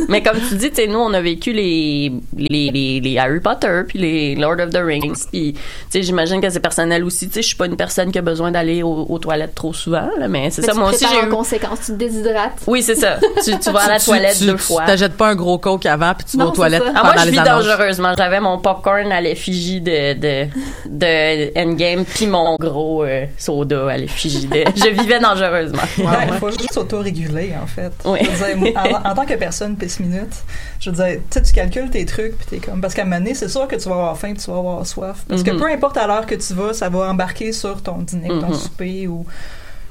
Mais comme tu dis, tu sais, nous, on a vécu les, les, les, les Harry Potter, puis les Lord of the Rings, puis, tu sais, j'imagine que c'est personnel aussi. Tu sais, je suis pas une personne qui a besoin d'aller aux, aux toilettes trop souvent, là, mais c'est Mais ça, tu moi aussi, j'ai en eu... conséquence, tu te déshydrates. Oui, c'est ça. Tu, tu vas à la Tu- toilette tu- deux tu fois. t'achètes pas un gros coke avant puis tu vas aux toilettes. Ah, pendant moi, je les vis dangereusement. J'avais mon popcorn à l'effigie de, de, de Endgame, puis mon gros euh, soda à l'effigie de. Je vivais dangereusement. Ouais, il faut juste s'auto-réguler, en fait. Oui. Dire, en, en tant que personne pisse minute, je veux dire, tu sais, tu calcules tes trucs, puis t'es comme. Parce qu'à un moment donné, c'est sûr que tu vas avoir faim, tu vas avoir soif. Parce que Mhm. peu importe à l'heure que tu vas, ça va embarquer sur ton dîner, ton Mhm. souper ou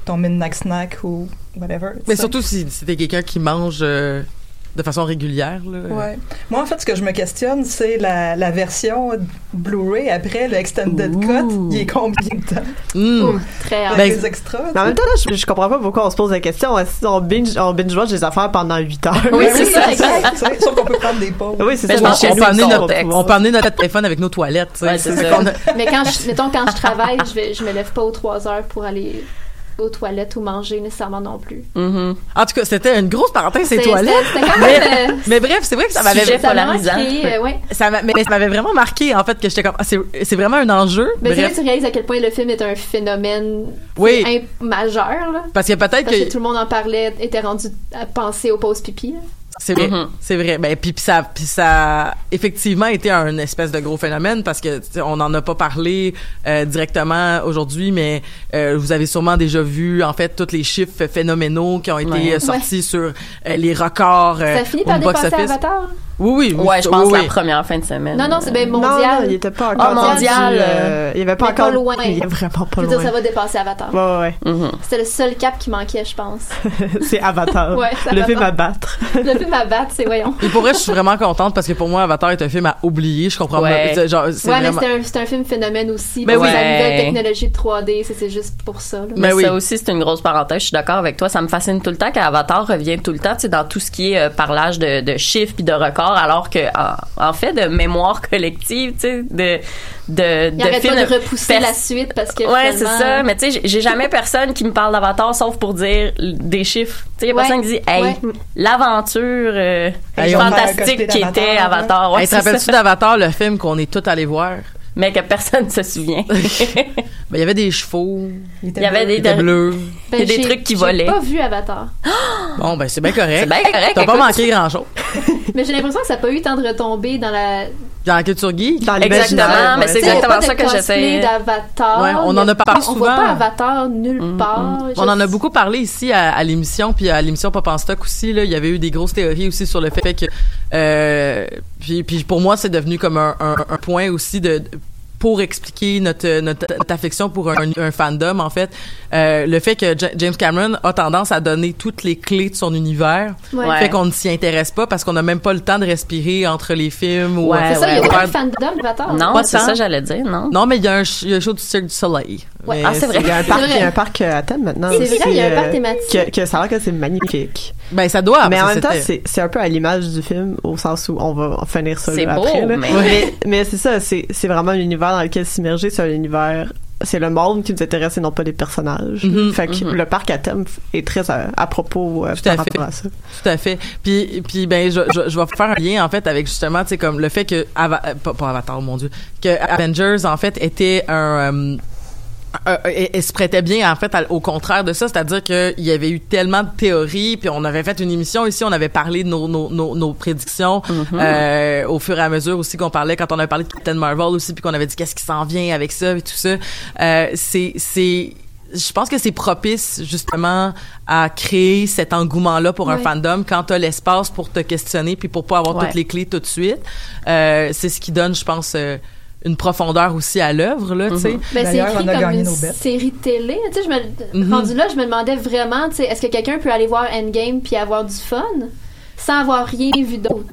ton midnight snack ou whatever. Mais Ça- surtout si, si t'es quelqu'un qui mange euh, de façon régulière. Là. Ouais. Moi, en fait, ce que je me questionne, c'est la, la version Blu-ray après le Extended Cut. Il est combien de temps? Mm. Très Ben, les extras. Mais en même temps, là, je, je comprends pas pourquoi on se pose la question. Si on binge, on binge watch des affaires pendant 8 heures? Oui, <laughs> c'est ça. exact. Sauf qu'on peut prendre des pauses. Oui, c'est ça. pense on, peut notre, contexte. on peut amener notre téléphone avec nos toilettes. Ouais, c'est ça. Mais quand je, mettons, quand je travaille, je, vais, je me lève pas aux 3 heures pour aller aux toilettes ou manger nécessairement non plus. Mhm. En tout cas, c'était une grosse parenthèse, ces toilettes. quand Mais, euh, mais bref, c'est vrai que ça m'avait polarisant. euh, ouais. ça m'a- mais ça m'avait vraiment marqué en fait que j'étais comme ah, c'est vraiment un enjeu. Mais c'est tu réalises à quel point le film est un phénomène Oui. majeur, là. parce que peut-être que que tout le monde en parlait, était rendu à penser aux pauses pipi. là. C'est vrai, Mhm. c'est vrai. Ben puis, puis ça, puis ça a effectivement été un espèce de gros phénomène parce que tu sais, on n'en a pas parlé euh, directement aujourd'hui, mais euh, vous avez sûrement déjà vu en fait tous les chiffres phénoménaux qui ont été Ouais. euh, sortis sur euh, les records euh, Ça finit par box dépasser office. Avatar? Oui, oui, oui, Ouais, je pense oui, la oui. première fin de semaine. Non, non, c'est bien Non, non, mondial. il était pas encore. Ah, mondial, euh, euh, il y avait pas mais pas encore. loin. Il est vraiment Je pas veux dire, ça loin. va dépasser Avatar. Ouais, ouais, Mhm. C'était le seul cap qui manquait, je pense. <laughs> c'est Avatar. Ouais, c'est le Avatar. film à battre. <laughs> le film à battre, c'est voyons. Et pour vrai, je suis vraiment contente parce que pour moi, Avatar est un film à oublier. Je comprends Ouais. pas. Genre, c'est Ouais, vraiment... mais c'était un, film phénomène aussi. Que oui. La nouvelle technologie de 3D, c'est c'est juste pour ça. là. Mais Ben oui. ça aussi, c'est une grosse parenthèse. Je suis d'accord avec toi. Ça me fascine tout le temps qu'Avatar revient tout le temps, tu sais, dans tout ce qui est euh, parlage de, de chiffres puis de records, alors que, en, en fait, de mémoire collective, tu sais, de, de, Il de pas de repousser la suite parce que Ouais, c'est ça. Mais tu sais, j'ai- jamais personne qui me parle d'Avatar sauf pour dire des chiffres. Tu sais, y a Ouais. personne qui dit, hey, Ouais. l'aventure euh, fantastique qui était ouais. Avatar. Ouais, Hey, te rappelles-tu d'Avatar, le film qu'on est tous allés voir? Mais que personne se souvient. <laughs> Ben, il y avait des chevaux, Il y avait des, bleu. Ben, <laughs> Il y a des j'ai- trucs qui j'ai volaient. pas vu Avatar. <gasps> Bon, ben, c'est bien correct. C'est bien correct. T'as pas manqué grand-chose. <laughs> Mais j'ai l'impression que ça n'a pas eu tant de retombées dans la. Dans la culture geek? Dans Exactement, mais c'est exactement ça que j'essaie. d'Avatar. Ouais, on en a parlé On voit souvent. pas Avatar nulle Mm, part. On en a beaucoup parlé ici à, à l'émission, puis à l'émission Pop en stock aussi. Là, il y avait eu des grosses théories aussi sur le fait que, euh, puis, puis pour moi, c'est devenu comme un, un, un point aussi de pour expliquer notre, notre, notre affection pour un, un fandom en fait euh, le fait que Ja- James Cameron a tendance à donner toutes les clés de son univers Ouais. Fait qu'on ne s'y intéresse pas parce qu'on n'a même pas le temps de respirer entre les films ou Ouais, euh, C'est ça, il y a de fandom. Non, c'est ça j'allais dire, non? non mais il y a un, ch- il y a un show du Cirque du Soleil Ouais. Ah, c'est vrai. Il y a un parc, vrai. il y a un parc euh, à thème maintenant. C'est vrai, il y a un euh, parc thématique. Que, que ça a l'air que c'est magnifique. ben ça doit mais en même temps, c'est un peu à l'image du film, au sens où on va finir ça C'est là, beau, après. là. mais- mais, mais c'est ça, c'est c'est vraiment un univers dans lequel s'immerger, c'est un univers c'est le monde qui nous intéresse et non pas les personnages. Mhm, fait que mhm. le parc à thème est très à, à propos euh, Tout à par fait. rapport à ça. Tout à fait. Puis, puis ben, je, je, je vais faire un lien en fait avec justement, tu sais, comme le fait que Ava- euh, pas, pas Avatar, mon Dieu, que Avengers en fait était un euh, euh, et, et se prêtait bien en fait à- au contraire de ça, c'est-à-dire qu'il y avait eu tellement de théories, puis on avait fait une émission ici, on avait parlé de nos, nos, nos, nos prédictions euh, au fur et à mesure aussi qu'on parlait quand on avait parlé de Captain Marvel aussi, puis qu'on avait dit qu'est-ce qui s'en vient avec ça et tout ça. Euh, c'est c'est je pense que c'est propice justement à créer cet engouement-là pour un fandom quand tu as l'espace pour te questionner puis pour pas avoir Ouais. toutes les clés tout de suite. Euh, c'est ce qui donne, je pense, euh, une profondeur aussi à l'œuvre là, tu sais. Ben, c'est D'ailleurs, écrit on a comme gagné une nos bêtes. série télé. Tu sais, je me, Mhm. rendu là, je me demandais vraiment, tu sais, est-ce que quelqu'un peut aller voir Endgame puis avoir du fun? Sans avoir rien vu d'autre?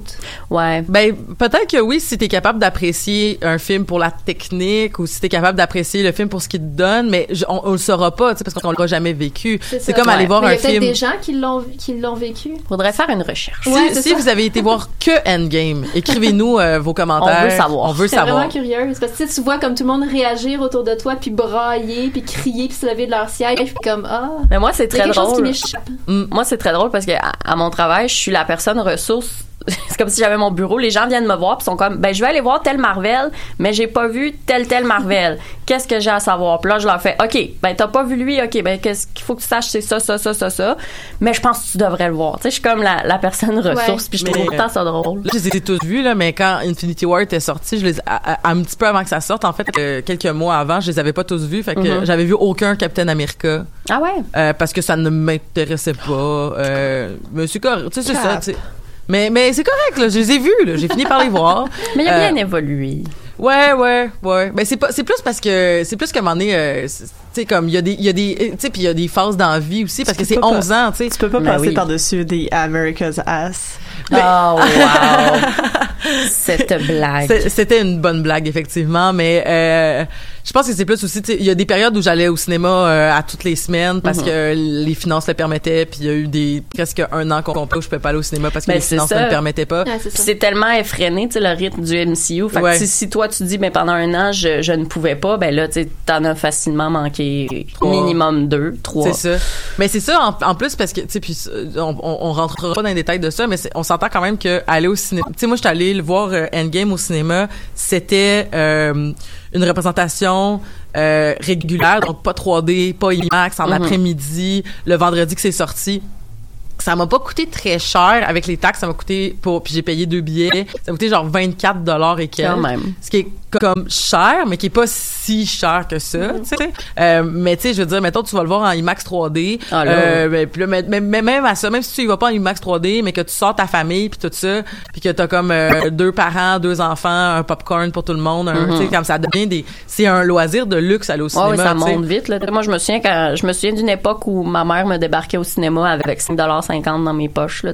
Ouais. Ben peut-être que oui, si t'es capable d'apprécier un film pour la technique ou si t'es capable d'apprécier le film pour ce qu'il te donne, mais je- on, on le saura pas, tu sais, parce qu'on l'a jamais vécu. C'est comme aller voir Mais un il y a peut-être film. des gens qui l'ont qui l'ont vécu. Faudrait faire une recherche. Si, Ouais, si vous avez été voir <laughs> que Endgame, écrivez-nous euh, vos commentaires. On veut savoir. On veut savoir. vraiment curieuse parce que tu sais, tu vois comme tout le monde réagir autour de toi puis brailler puis crier puis se lever de leur siège puis comme ah Mais moi, c'est il y a très quelque chose qui drôle. m'échappe. Mm. Moi, c'est très drôle parce que à, à mon travail, je suis la personne ressource <laughs> c'est comme si j'avais mon bureau. Les gens viennent me voir puis sont comme, ben je vais aller voir tel Marvel, mais j'ai pas vu tel tel Marvel. Qu'est-ce que j'ai à savoir? Puis là, je leur fais, ok, ben t'as pas vu lui, ok, ben qu'est-ce qu'il faut que tu saches, c'est ça, ça, ça, ça, ça. Mais je pense que tu devrais le voir. Tu sais, je suis comme la, la personne ressource, puis je trouve Mais, autant ça drôle. Là, je les ai tous vus, là, mais quand Infinity War était sorti, je les, à- à- un petit peu avant que ça sorte, en fait, euh, quelques mois avant, je les avais pas tous vus, fait que Mhm. j'avais vu aucun Captain America. Ah ouais? Euh, parce que ça ne m'intéressait pas. Euh, mais c'est correct, tu sais, c'est ça, Cap. tu sais. Mais, mais c'est correct, là, je les ai vus, là, j'ai fini par les voir. <laughs> Mais il a Euh, bien évolué. Ouais, ouais, ouais. Ben c'est pas, c'est plus parce que c'est plus qu'à un moment donné, euh, tu sais comme il y a des, il y a des, tu sais, puis il y a des phases dans la vie aussi parce que c'est peux pas- 11 ans, tu sais. Tu peux pas Ben passer oui. par-dessus des America's Ass. Oh, wow! <laughs> Cette blague. C'était une bonne blague effectivement, mais euh, je pense que c'est plus aussi, il y a des périodes où j'allais au cinéma euh, à toutes les semaines parce Mhm. que les finances le permettaient, puis il y a eu des presque un an complet où je pouvais pas aller au cinéma parce que Ben, les finances ça. ne le permettaient pas. C'est tellement effréné, tu sais, le rythme du MCU. Fait que Ouais. si, si toi, tu dis, ben, pendant un an, je, je ne pouvais pas, ben là, tu t'en as facilement manqué minimum deux, trois. C'est ça. Mais c'est ça en, en plus parce que tu sais puis on, on, on rentrera pas dans les détails de ça mais on s'entend quand même que aller au cinéma. Tu sais moi j'étais allée le voir euh, Endgame au cinéma, c'était euh, une représentation euh, régulière donc pas 3D, pas IMAX en Mhm. après-midi, le vendredi que c'est sorti. Ça m'a pas coûté très cher avec les taxes, ça m'a coûté pour puis j'ai payé deux billets, ça m'a coûté genre 24 dollars et quelques. Quand même. Ce qui est comme cher mais qui est pas si cher que ça, Mhm. Euh, mais tu sais je veux dire mettons tu vas le voir en IMAX 3D, Ah, euh, ben, puis là, mais, mais- mais même à ça, même si tu y vas pas en IMAX 3D, mais que tu sors ta famille puis tout ça, puis que t'as comme euh, deux parents, deux enfants, un popcorn pour tout le monde, un- Mhm. tu sais comme ça devient des, c'est un loisir de luxe aller au cinéma. ouais, ça monte vite. Là. Moi, je me souviens quand je me souviens d'une époque où ma mère me débarquait au cinéma avec 5,50 dans mes poches. Là.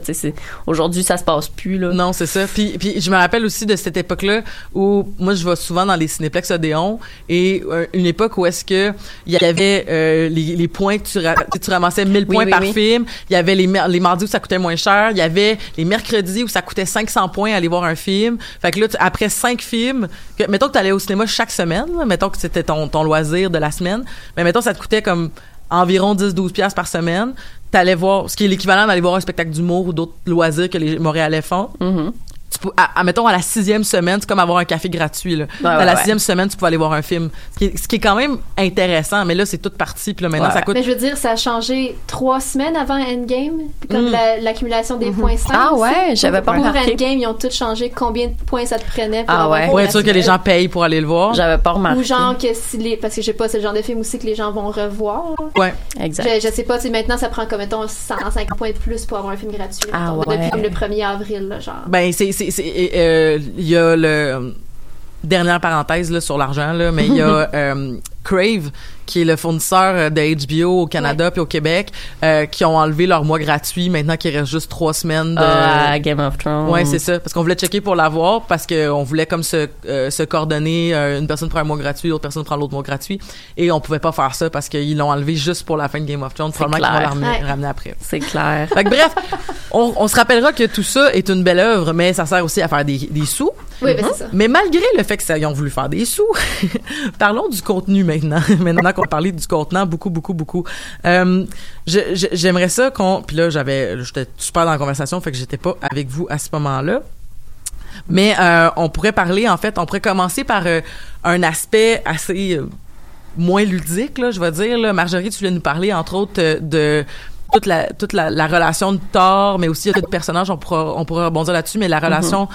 Aujourd'hui, ça se passe plus. Là. Non, c'est ça. Puis, puis je me rappelle aussi de cette époque-là où moi je vais souvent dans les cinéplex Odéon et euh, une époque où est-ce que il y avait euh, les, les points que tu, ra- tu ramassais 1000 Oui, points oui, par oui. film, il y avait les mardis où ça coûtait moins cher, il y avait les mercredis où ça coûtait 500 points aller voir un film. Fait que là tu- après cinq films, que, mettons que tu allais au cinéma chaque semaine, là, mettons que c'était ton ton loisir de la semaine, mais mettons ça te coûtait comme environ 10-12 piastres par semaine. T'allais voir, ce qui est l'équivalent d'aller voir un spectacle d'humour ou d'autres loisirs que les Montréalais font. Mm-hmm. Tu peux, à, à- mettons, à la sixième semaine, c'est comme avoir un café gratuit. Là. à ouais, la ouais. sixième semaine, tu peux aller voir un film. Ce qui est, ce qui est quand même intéressant, mais là, c'est toute partie. Puis là, maintenant, Ouais. ça coûte... Mais je veux dire, ça a changé trois semaines avant Endgame, comme Mm. la- l'accumulation des points simples. Ah ouais, j'avais pas Pour remarqué. Endgame, ils ont tout changé. Combien de points ça te prenait pour Ah ouais. Pour être sûr que les gens payent pour aller le voir. J'avais pas remarqué. Ou genre que si les... Parce que je sais pas, c'est le genre de film aussi que les gens vont revoir. Ouais. Exact. Je, je sais pas, sais, maintenant, ça prend comme, mettons, 105 points de plus pour avoir un film gratuit. Ah mettons. Depuis le 1er avril, là, genre. Ben, c'est... c'est- euh, Il y a le... Dernière parenthèse là, sur l'argent, là, mais il y a <laughs> euh, Crave, qui est le fournisseur euh, de HBO au Canada puis au Québec, euh, qui ont enlevé leur mois gratuit maintenant qu'il reste juste trois semaines de... Ah, Game of Thrones. Ouais, c'est ça. Parce qu'on voulait checker pour l'avoir, parce qu'on voulait comme se, euh, se coordonner. euh, une personne prend un mois gratuit, l'autre personne prend l'autre mois gratuit. Et on pouvait pas faire ça parce qu'ils l'ont enlevé juste pour la fin de Game of Thrones. Probablement qu'ils vont la ramener, Ouais. ramener après. C'est clair. Fait que bref, on, on se rappellera que tout ça est une belle œuvre, mais ça sert aussi à faire des, des sous. Oui, ben, c'est ça. Mais malgré le fait que ça, ils ont voulu faire des sous, <laughs> parlons du contenu maintenant. <laughs> maintenant qu'on parlait du contenant, beaucoup, beaucoup, beaucoup. Euh, J'aimerais ça qu'on... Puis là, j'avais, j'étais super dans la conversation, fait que j'étais pas avec vous à ce moment-là. Mais euh, on pourrait parler, en fait, on pourrait commencer par euh, un aspect assez moins ludique, là, je vais dire. Là. Marjorie, tu voulais nous parler, entre autres, de toute la toute la, la relation de Thor, mais aussi d'autres personnages, on pourra, on pourra rebondir là-dessus, mais la relation,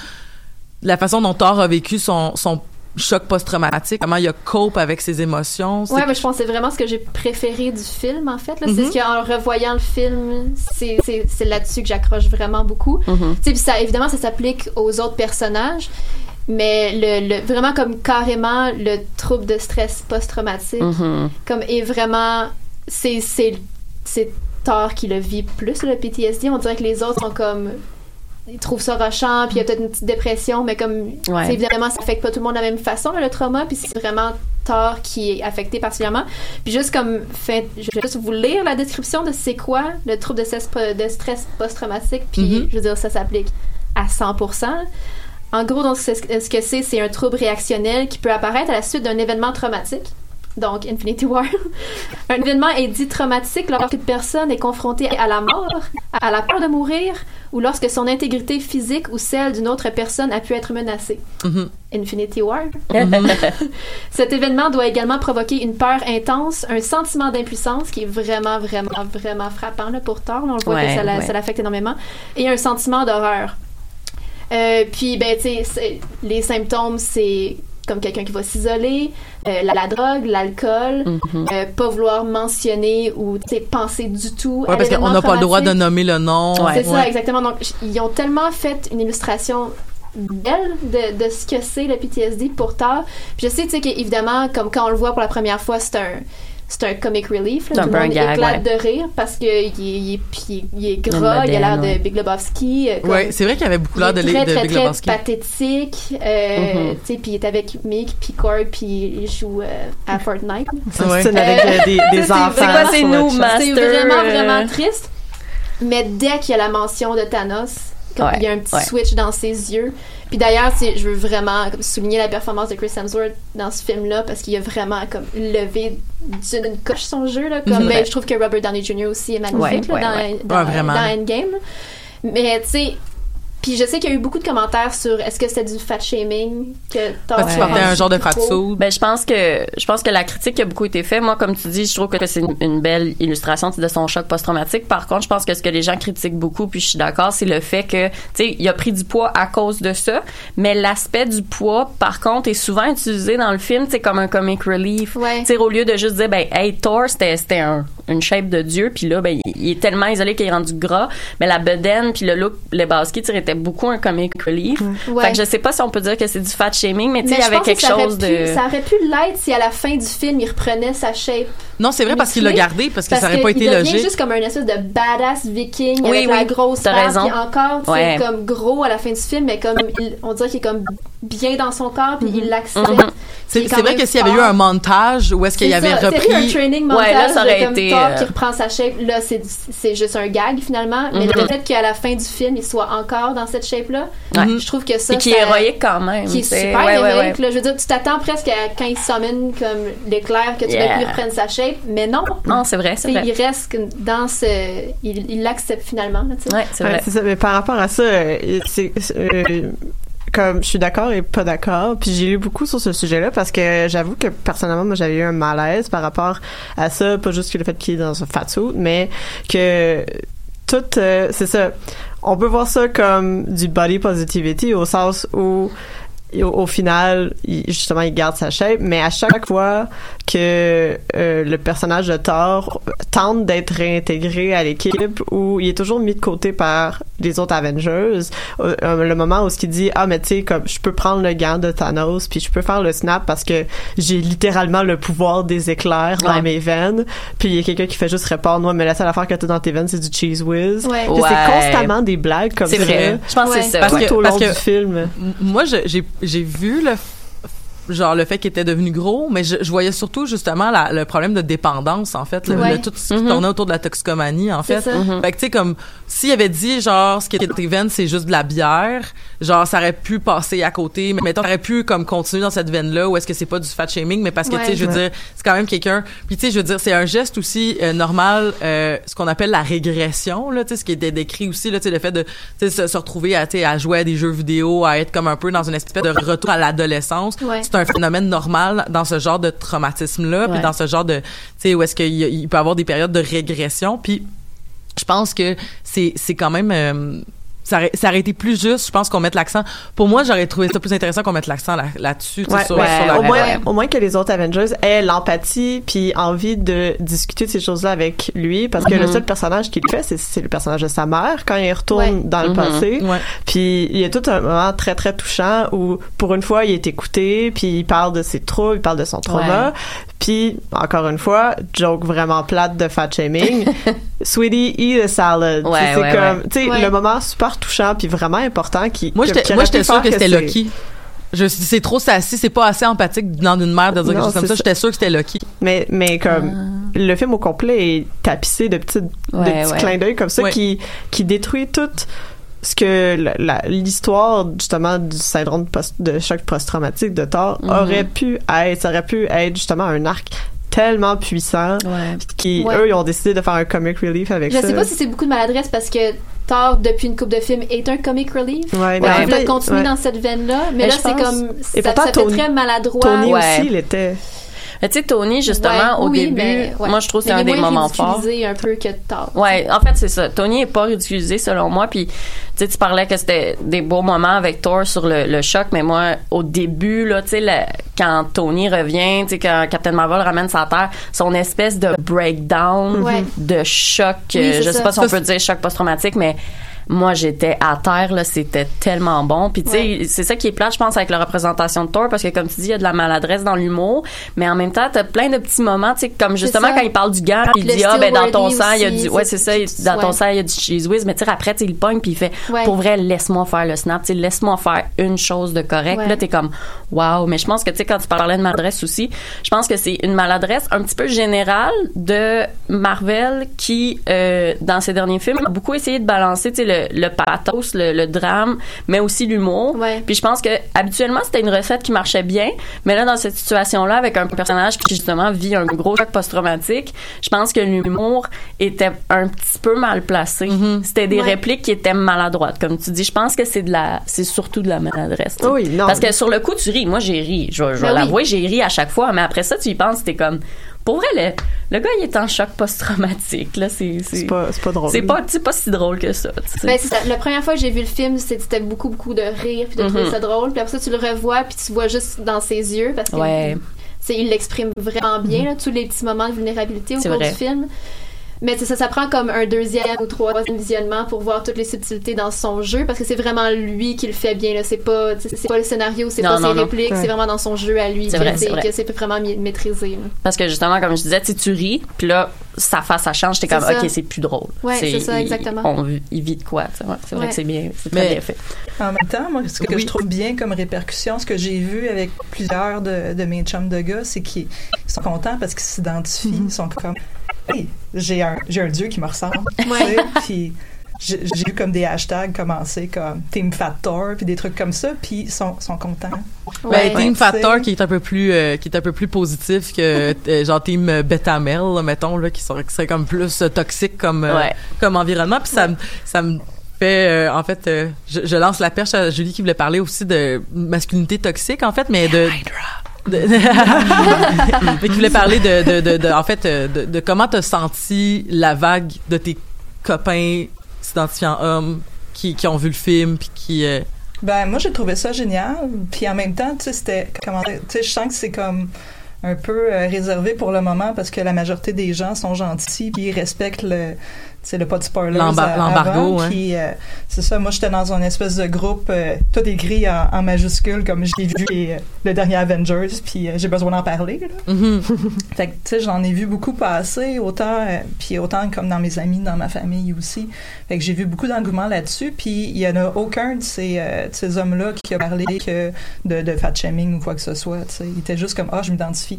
la façon dont Thor a vécu son, son choc post-traumatique, comment il a cope avec ses émotions. Ouais, mais je pense que c'est vraiment ce que j'ai préféré du film, en fait. là. C'est ce qu'en revoyant le film, c'est c'est- c'est là-dessus que j'accroche vraiment beaucoup. Sais, puis ça, évidemment, ça s'applique aux autres personnages, mais le, le- vraiment comme carrément le trouble de stress post-traumatique, Mhm. comme est vraiment... C'est c'est- c'est Thor qui le vit plus, le PTSD. On dirait que les autres sont comme... Ils trouvent ça rochant, puis il y a peut-être une petite dépression, mais comme... Ouais. Évidemment, ça affecte pas tout le monde de la même façon, là, le trauma, puis c'est vraiment Thor qui est affecté particulièrement. Puis juste comme, fait, je vais juste vous lire la description de c'est quoi le trouble de stress, de stress post-traumatique, puis Mhm. je veux dire, ça s'applique à 100%. En gros, donc, ce que c'est, c'est un trouble réactionnel qui peut apparaître à la suite d'un événement traumatique. Donc Infinity War. <laughs> un événement est dit traumatique lorsqu'une personne est confrontée à la mort, à la peur de mourir, ou lorsque son intégrité physique ou celle d'une autre personne a pu être menacée. Mhm. Infinity War. <laughs> Cet événement doit également provoquer une peur intense, un sentiment d'impuissance qui est vraiment, vraiment, vraiment frappant là, pour Thor. On le voit Ouais, que ça ouais. l'affecte énormément. Et un sentiment d'horreur. Euh, puis, ben, tu sais, les symptômes, c'est comme quelqu'un qui va s'isoler, euh, la, la drogue, l'alcool, Mhm. euh, pas vouloir mentionner ou tu sais, penser du tout. Ouais, à parce qu'on n'a pas le droit de nommer le nom. C'est ça, exactement. Donc, ils ont tellement fait une illustration belle de, de ce que c'est le PTSD pour tard. Puis je sais, tu sais, qu'évidemment, comme quand on le voit pour la première fois, c'est un c'est un comic relief. C'est Là, un tout le monde gag, éclate ouais. de rire parce qu'il est, il est, puis il est Le gras, il a l'air de. Big Lebowski. euh, comme- Ouais, c'est vrai qu'il avait beaucoup l'air de, il très, de très, Big très Lebowski. pathétique. Euh, Mhm. tu sais, puis il est avec Mick, puis Cord, puis il joue euh, à Fortnite. Ça Ouais. avec euh, des, <laughs> des c'est enfants. C'est quoi, c'est nous? C'est vraiment, vraiment triste. Mais dès qu'il y a la mention de Thanos, comme Ouais, il y a un petit ouais. switch dans ses yeux. Puis d'ailleurs, c'est- je veux vraiment comme, souligner la performance de Chris Hemsworth dans ce film-là parce qu'il a vraiment comme levé d'une coche son jeu. Là, comme, ben, je trouve que Robert Downey Jr. aussi est magnifique Ouais, là, ouais, dans, ouais. dans, dans Endgame. Mais tu sais, puis je sais qu'il y a eu beaucoup de commentaires sur est-ce que c'était du fat shaming que Thor Parce soit portait un genre de fat-suit. Ben, je pense que je pense que la critique a beaucoup été faite. Moi, comme tu dis, je trouve que c'est une, une belle illustration de son choc post-traumatique. Par contre, je pense que ce que les gens critiquent beaucoup, puis je suis d'accord, c'est le fait que, tu sais, il a pris du poids à cause de ça. Mais l'aspect du poids, par contre, est souvent utilisé dans le film, tu sais, comme un comic relief. Ouais. Tu sais, au lieu de juste dire, ben, hey, Thor, c'était c'était un- une shape de dieu, puis là, ben, il, il est tellement isolé qu'il est rendu gras. Mais la bedaine, puis le look Lebowski, tu sais, était beaucoup un comic relief. Ouais. Fait que je sais pas si on peut dire que c'est du fat shaming, mais tu sais, Mais il y avait que quelque chose pu- de. Ça aurait pu l'être si à la fin du film, il reprenait sa shape. Non, c'est vrai parce qu'il l'a gardé parce que ça aurait pas il été devient logique. juste comme un espèce de badass viking Oui, avec oui, la grosse barbe, raison. puis encore, tu sais, Ouais. comme gros à la fin du film, mais comme il- on dirait qu'il est comme bien dans son corps, puis il l'accepte. Mhm. Puis C'est il vrai que s'il y avait eu un montage où est-ce qu'il y avait ça, c'est repris un training montage Ouais, là, ça aurait été, Thor euh, qui reprend sa shape. Là, c'est c'est juste un gag finalement, mais Mhm. le fait qu'à la fin du film, il soit encore dans cette shape-là, je trouve que ça, Et qui est héroïque quand même. qui est super Ouais, héroïque. ouais. là. Je veux dire, tu t'attends presque à quand il summon comme l'éclair que tu Yeah. veux qu'il reprenne sa shape, mais non. Non, c'est vrai, c'est vrai. Il reste dans ce. Il il l'accepte finalement. là, tu sais. Ouais, c'est vrai. ça. Mais par rapport à ça, euh, c'est c'est, euh, comme je suis d'accord et pas d'accord. Puis j'ai lu beaucoup sur ce sujet-là parce que j'avoue que personnellement, moi, j'avais eu un malaise par rapport à ça. Pas juste que le fait qu'il est dans un fat mais que tout, euh, c'est ça. On peut voir ça comme du body positivity au sens où au, au final, il- justement, il garde sa shape, mais à chaque fois que euh, le personnage de Thor tente d'être réintégré à l'équipe, où il est toujours mis de côté par les autres Avengers, euh, euh, le moment où ce qu'il dit ah mais tu sais comme je peux prendre le gant de Thanos puis je peux faire le snap parce que j'ai littéralement le pouvoir des éclairs dans Ouais. mes veines, puis il y a quelqu'un qui fait juste répondre moi mais la seule affaire que t'as dans tes veines c'est du cheese whiz. Ouais. Ouais. c'est constamment des blagues comme C'est ça. vrai. Je pense que c'est ça. Parce ouais. que- Tout au long que- du film. Moi, je- j'ai j'ai vu le genre le fait qu'il était devenu gros, mais je, je voyais surtout justement la- le problème de dépendance en fait, le, Ouais. le- tout ce qui Mhm. tournait autour de la toxicomanie en C'est fait. ça. Mhm. Fait que tu sais comme s'il avait dit genre ce qui est dans tes veines c'est juste de la bière, genre ça aurait pu passer à côté, mais mettons ça aurait pu comme continuer dans cette veine là ou est-ce que c'est pas du fat shaming mais parce que tu sais je veux Ouais. dire c'est quand même quelqu'un puis tu sais je veux dire c'est un geste aussi euh, normal euh, ce qu'on appelle la régression là tu sais ce qui est décrit aussi là tu sais le fait de tu sais se, se retrouver à tu sais à jouer à des jeux vidéo à être comme un peu dans une espèce de retour à l'adolescence Ouais. c'est un phénomène normal dans ce genre de traumatisme là puis dans ce genre de tu sais où est-ce qu'il peut y avoir des périodes de régression. Puis je pense que c'est c'est quand même euh, ça aurait, ça aurait été plus juste, je pense qu'on mette l'accent. Pour moi, j'aurais trouvé ça plus intéressant qu'on mette l'accent là- là-dessus, Ouais, sur, ouais, sur la- au, moins, ouais. au moins que les autres Avengers aient l'empathie puis envie de discuter de ces choses-là avec lui parce que le Mhm. seul personnage qu'il fait c'est, c'est le personnage de sa mère quand il retourne Ouais. dans le Mhm. passé Ouais. puis il y a tout un moment très très touchant où pour une fois il est écouté puis il parle de ses troubles il parle de son trauma puis encore une fois joke vraiment plate de fat shaming <laughs> sweetie eat a salad Ouais, c'est ouais, comme ouais. tu sais Ouais. le moment super touchant puis vraiment important qui Moi, j'étais, sûre que c'était Lucky. Je, c'est trop sassy, c'est pas assez empathique dans une mère de dire Non, quelque chose comme ça. ça. J'étais sûre que c'était Lucky. Mais, mais comme le film au complet est tapissé de petits, de petits ouais. clins d'œil comme ça Ouais. qui, qui détruit tout ce que l'histoire justement du syndrome post- de choc post-traumatique de Thor Mhm. aurait pu être, ça aurait pu être justement un arc tellement puissant qui Ouais. eux ils ont décidé de faire un comic relief avec Je ça. sais pas si c'est beaucoup de maladresse parce que Thor, depuis une coupe de films, est un comic relief. Ouais, mais Ouais, veulent fait, continuer ouais. dans cette veine-là, mais, Mais là, je c'est comme. Et ça, pourtant, ça fait Tony- très maladroit. Tony Ouais. aussi il était Mais tu sais, Tony, justement, Ouais, au oui, début, ouais. moi, je trouve que c'est un des moments forts. un peu que Thor. Ouais, en fait, c'est ça. Tony est pas ridiculisé selon moi. Puis, tu sais, tu parlais que c'était des beaux moments avec Thor sur le, le choc, mais moi, au début, là, tu sais, quand Tony revient, tu sais, quand Captain Marvel ramène sa terre, son espèce de breakdown Ouais. de choc, Oui, euh, je sais ça. pas si on peut dire choc post-traumatique, mais moi j'étais à terre là c'était tellement bon. Puis tu sais Ouais. c'est ça qui est plate je pense avec la représentation de Thor parce que comme tu dis il y a de la maladresse dans l'humour mais en même temps t'as plein de petits moments tu sais comme justement quand il parle du gant puis il dit ah ben dans ton sang il y a du ouais c'est- ça dans ton sang il y a du cheese whiz mais tu sais après il pogne puis il fait Ouais. pour vrai laisse-moi faire le snap tu sais laisse-moi faire une chose de correct là t'es comme waouh mais je pense que tu sais quand tu parlais de maladresse aussi je pense que c'est une maladresse un petit peu générale de Marvel qui euh, dans ses derniers films a beaucoup essayé de balancer tu sais le, le pathos le, le drame mais aussi l'humour Ouais. puis je pense que habituellement c'était une recette qui marchait bien mais là dans cette situation là avec un personnage qui justement vit un gros choc post-traumatique je pense que l'humour était un petit peu mal placé c'était des Ouais. répliques qui étaient maladroites comme tu dis je pense que c'est de la c'est surtout de la maladresse. Oui, non. parce que sur le coup tu ris moi j'ai ri je, je Ben oui. l'avouer j'ai ri à chaque fois mais après ça tu y penses t'es comme pour vrai le, le gars il est en choc post-traumatique là c'est c'est pas c'est pas drôle c'est pas c'est pas si drôle que ça tu sais. Ben, ça. La première fois que j'ai vu le film, c'est- c'était beaucoup, beaucoup de rire puis de trouver Mhm. ça drôle. Puis après ça, tu le revois puis tu vois juste dans ses yeux parce que Ouais. c'est- il l'exprime vraiment bien, là, tous les petits moments de vulnérabilité au C'est cours vrai. du film. Mais c'est ça, ça prend comme un deuxième ou troisième visionnement pour voir toutes les subtilités dans son jeu parce que c'est vraiment lui qui le fait bien. Là. C'est pas, c'est pas le scénario, c'est pas non, ses non. répliques, Ouais. c'est vraiment dans son jeu à lui C'est que c'est que vraiment maîtrisé. là. Parce que justement, comme je disais, tu sais, tu ris, puis là, sa face, ça change, t'es C'est comme, ça. OK, c'est plus drôle. Ouais, c'est ça, il- exactement. On, il vit de quoi. Ouais, c'est vrai Ouais. que c'est bien, c'est très Mais- bien fait. En même temps, moi, ce que Oui. je trouve bien comme répercussion, ce que j'ai vu avec plusieurs de, de mes chums de gars, c'est qu'ils ils sont contents parce qu'ils s'identifient. Mm-hmm. Ils sont comme, hey, j'ai un, j'ai un dieu qui me ressemble. Ouais. Puis j'ai vu comme des hashtags commencer comme Team Fat Thor, puis des trucs comme ça, puis ils sont, sont contents. Ben, Ouais. Team Ouais. Factor qui est un peu plus euh, qui est un peu plus positif que euh, genre Team euh, Beta Mel là, mettons là qui serait, qui serait comme plus euh, toxique comme euh, Ouais. comme environnement puis ça me ça me fait euh, en fait euh, je, je lance la perche à Julie qui voulait parler aussi de masculinité toxique en fait mais de de- mais qui voulait parler de, de, de, de- en fait euh, de, comment t'as senti la vague de tes copains s'identifiant hommes qui, qui ont vu le film puis qui euh, Ben, moi, j'ai trouvé ça génial. Puis en même temps, tu sais, c'était. Tu je sens que c'est comme un peu euh, réservé pour le moment parce que la majorité des gens sont gentils puis ils respectent le. Sais, le pas de l'embargo, euh, c'est ça, moi, j'étais dans une espèce de groupe, euh, tout écrit en, en majuscule, comme j'ai vu les- le dernier Avengers, puis euh, j'ai besoin d'en parler. Là. mhm. <laughs> Fait que, tu sais, j'en ai vu beaucoup passer, autant, euh, puis autant comme dans mes amis, dans ma famille aussi. Fait que j'ai vu beaucoup d'engouement là-dessus, puis il y en a aucun de ces, euh, de ces hommes-là qui a parlé que de, de fat shaming ou quoi que ce soit, tu sais. Il était juste comme, ah, je m'identifie.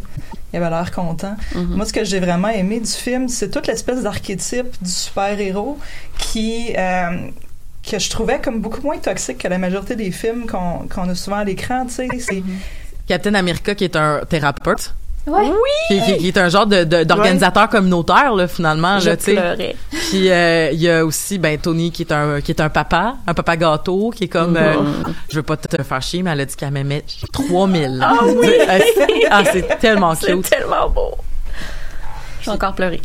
Il avait l'air content. Mhm. Moi, ce que j'ai vraiment aimé du film, c'est toute l'espèce d'archétype du super-héros qui... euh, que je trouvais comme beaucoup moins toxique que la majorité des films qu'on a souvent à l'écran, tu sais. Captain America qui est un thérapeute Ouais. qui, qui- qui est un genre de, de- d'organisateur communautaire là finalement Je là tu sais pleurais. puis euh, il y a aussi ben Tony qui est un qui est un papa un papa gâteau qui est comme euh, je veux pas te faire chier mais elle a dit qu'elle m'aimait 3000 Ah oui! ah c'est <laughs> tellement C'est cute tellement beau. J'ai encore pleuré.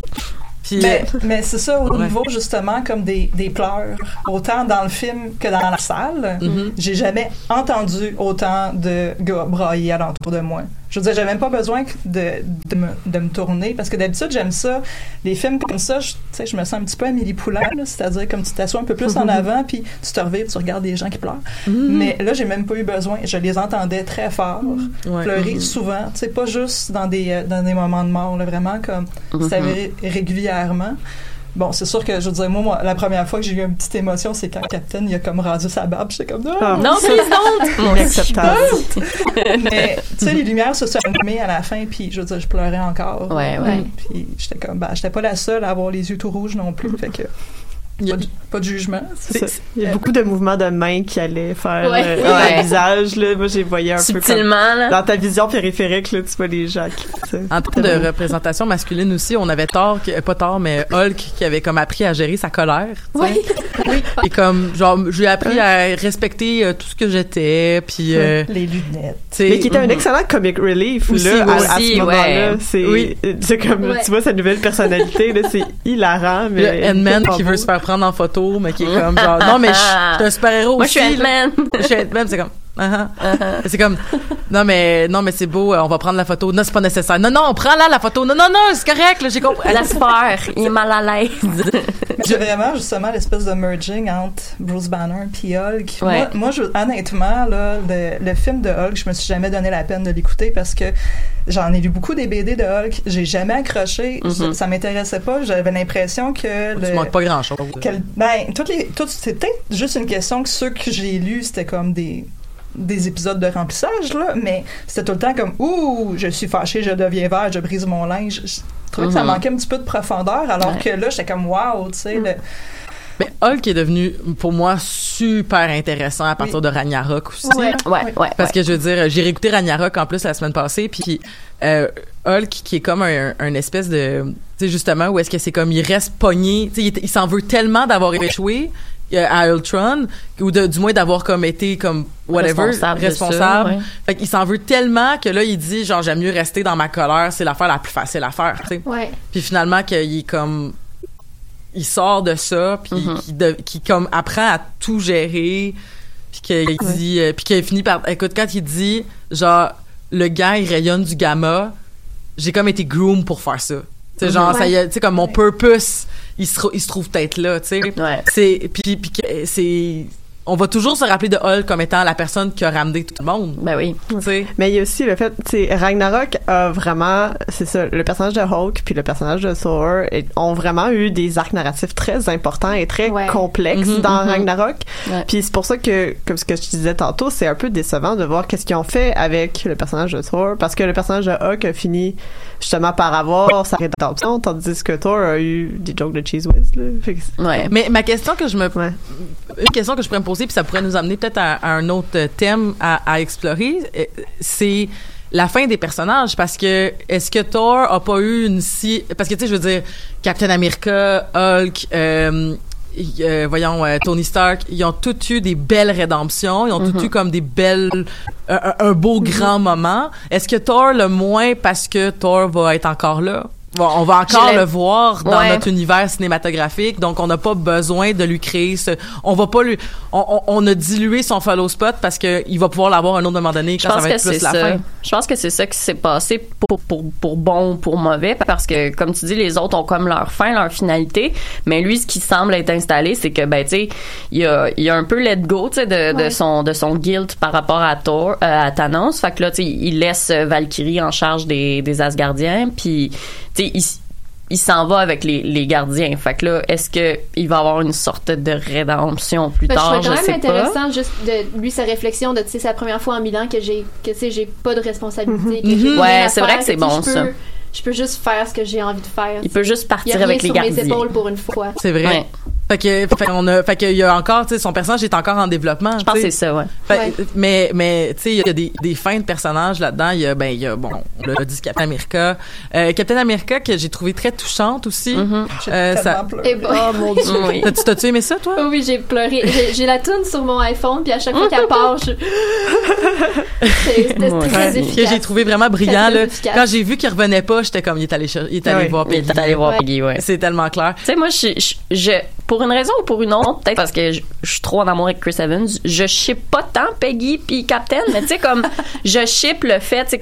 puis Mais, mais c'est ça, au Ouais. niveau justement comme des, des pleurs, autant dans le film que dans la salle, Mhm. j'ai jamais entendu autant de gars brailler alentour de moi. Je veux dire, j'avais même pas besoin de, de, me, de me tourner parce que d'habitude, j'aime ça. Les films comme ça, je, tu sais, je me sens un petit peu Amélie Poulain, c'est-à-dire comme tu t'assois un peu plus en avant puis tu te revires, tu regardes des gens qui pleurent. Mais là, j'ai même pas eu besoin. Je les entendais très fort, Ouais. pleurer souvent. Tu sais, pas juste dans des, euh, dans des moments de mort, là, vraiment comme ça régulièrement. Bon, c'est sûr que, je veux dire, moi, moi, la première fois que j'ai eu une petite émotion, c'est quand Captain, il a comme rendu sa barbe. J'étais comme, Ah. non! Non, <laughs> inacceptable <laughs> Mais, tu sais, les lumières se sont allumées à la fin, puis, je veux dire, je pleurais encore. Ouais, ouais. Puis, j'étais comme, bah, j'étais pas la seule à avoir les yeux tout rouges non plus. Fait que, Pas de, pas de jugement. Il y a beaucoup de mouvements de mains qui allaient faire Ouais. euh, Ouais. le visage. Là. Moi, j'ai voyé un peu Subtilement, comme... là. Dans ta vision périphérique, là, tu vois les gens qui... En termes de représentation masculine aussi, on avait Thor, qui- euh, pas Thor, mais Hulk, qui avait comme appris à gérer sa colère. <laughs> Oui. Et comme, genre, j'ai appris à respecter euh, tout ce que j'étais, puis... euh, Les lunettes. Mais qui était un mhm. excellent comic relief Aussi, là, ouais. à, à Aussi, ce moment-là. ouais. C'est Oui. c'est comme, Ouais. tu vois sa nouvelle personnalité, là, c'est hilarant. Mais pas qui veut se faire prendre en photo, mais qui est comme genre, non, mais je suis un super-héros <laughs> Moi, je aussi. suis là. Ant-Man. Je suis Ant-Man, c'est comme, ah, ah. C'est comme, non, mais, non, mais c'est beau, euh, on va prendre la photo. Non, c'est pas nécessaire. Non, non, prends-la, la photo. Non, non, non, c'est correct, là, j'ai compris. Faire. Il est mal à l'aise. <laughs> J'ai vraiment justement l'espèce de merging entre Bruce Banner et Hulk. Ouais. Moi, moi, je- honnêtement, là, le, le film de Hulk, je me suis jamais donné la peine de l'écouter parce que j'en ai lu beaucoup des BD de Hulk. J'ai jamais accroché. Mhm. Ça, ça m'intéressait pas. J'avais l'impression que Tu le, manques pas grand-chose. quel- ben, toutes les, toutes, c'est peut-être juste une question que ceux que j'ai lus, c'était comme des des épisodes de remplissage là, mais c'était tout le temps comme ouh, je suis fâché, je deviens vert, je brise mon linge. Je trouvais que ça Mhm. manquait un petit peu de profondeur, alors Ouais. que là, j'étais comme wow, tu sais, le- Mais Hulk est devenu, pour moi, super intéressant à partir de Ragnarok aussi. Ouais. Ouais, ouais. Parce que je veux dire, j'ai réécouté Ragnarok en plus la semaine passée, puis euh, Hulk qui est comme un, un espèce de, tu sais justement où est-ce que c'est comme il reste pogné, tu sais il, il s'en veut tellement d'avoir échoué à Ultron ou de, du moins d'avoir comme été comme whatever Responsable de ça, responsable. ouais. Fait qu'il s'en veut tellement que là il dit genre j'aime mieux rester dans ma colère, c'est l'affaire la plus facile à faire, tu sais. Ouais. Puis finalement qu'il est comme il sort de ça puis qu'il de- qu'il comme apprend à tout gérer puis qu'il dit euh, puis qu'il finit par écoute quand il dit genre le gars il rayonne du gamma j'ai comme été groom pour faire ça sais genre ça y est, tu sais comme mon purpose il se, il se trouve peut-être là tu sais. Ouais. c'est puis puis c'est on va toujours se rappeler de Hulk comme étant la personne qui a ramené tout le monde Ben oui. tu sais Mais il y a aussi le fait, tu sais, Ragnarok a vraiment, c'est ça, le personnage de Hulk puis le personnage de Thor et- ont vraiment eu des arcs narratifs très importants et très Ouais. complexes Mhm, dans mhm. Ragnarok. Ouais. Puis c'est pour ça que, comme ce que je disais tantôt, c'est un peu décevant de voir qu'est-ce qu'ils ont fait avec le personnage de Thor parce que le personnage de Hulk a fini justement par avoir sa rédemption tandis que Thor a eu des jokes de cheese whiz, là. Que- Ouais. mais ma question que je me Ouais. une question que je pourrais me poser, puis ça pourrait nous amener peut-être à, à un autre thème à, à explorer, euh, c'est la fin des personnages parce que est-ce que Thor a pas eu une si parce que tu sais je veux dire Captain America, Hulk euh, euh, voyons euh, Tony Stark, ils ont tous eu des belles rédemptions, ils ont tous eu comme des belles un, beau grand moment. Est-ce que Thor le moins parce que Thor va être encore là? Bon, on va encore le voir dans Ouais. notre univers cinématographique, donc on n'a pas besoin de lui créer ce. On va pas lui. On, on, on a dilué son follow spot parce que il va pouvoir l'avoir un autre moment donné Je quand ça pense va que être plus la ça. fin. Je pense que c'est ça qui s'est passé pour, pour, pour bon ou pour mauvais parce que, comme tu dis, les autres ont comme leur fin, leur finalité. Mais lui, ce qui semble être installé, c'est que, ben, tu sais, il a, il a un peu let go, tu sais, de, de son, de son guilt par rapport à Thor, euh, à Thanos. Fait que là, tu sais, il laisse Valkyrie en charge des, des Asgardiens. Puis, tu sais, il, il s'en va avec les, les gardiens. Fait que là, est-ce que il va avoir une sorte de rédemption plus Ben, tard? Je, quand même pas. intéressant juste de lui sa réflexion de tu sais c'est la première fois en Milan que j'ai que tu sais j'ai pas de responsabilité que Mhm. j'ai rien Ouais, c'est faire, vrai que c'est bon, peux- ça. je peux juste faire ce que j'ai envie de faire Il peut juste il y a partir rien avec les sur mes gardiens. épaules pour une fois C'est vrai. Ouais. Fait que, fait qu'on a, fait qu'il y a encore, tu sais, son personnage est encore en développement. Je pense que c'est ça, ouais. Fait- Ouais. Mais, mais tu sais, il y a des, des fins de personnages là-dedans. Il y a, ben, il y a, bon, on l'a dit, Captain America. Euh, Captain America que j'ai trouvé très touchante aussi. Mm-hmm. Euh, ça- tellement pleuré. et bon Oh mon dieu. <laughs> Oui. T'as-tu, t'as-tu aimé ça, toi? Oh oui, j'ai pleuré. J'ai- J'ai la toune sur mon iPhone, puis à chaque fois qu'elle part, je... C'est- C'était Ouais. très que j'ai trouvé vraiment brillant, là. Quand j'ai vu qu'il revenait pas, j'étais comme, il est allé, il est allé Ouais. voir Il Peggy. est allé voir. Peggy, ouais. C'est tellement clair. Tu sais, moi, je, je, je- pour une raison ou pour une autre, peut-être parce que je, suis trop en amour avec Chris Evans, je ship pas tant Peggy puis Captain, mais tu sais, comme, <laughs> je ship le fait,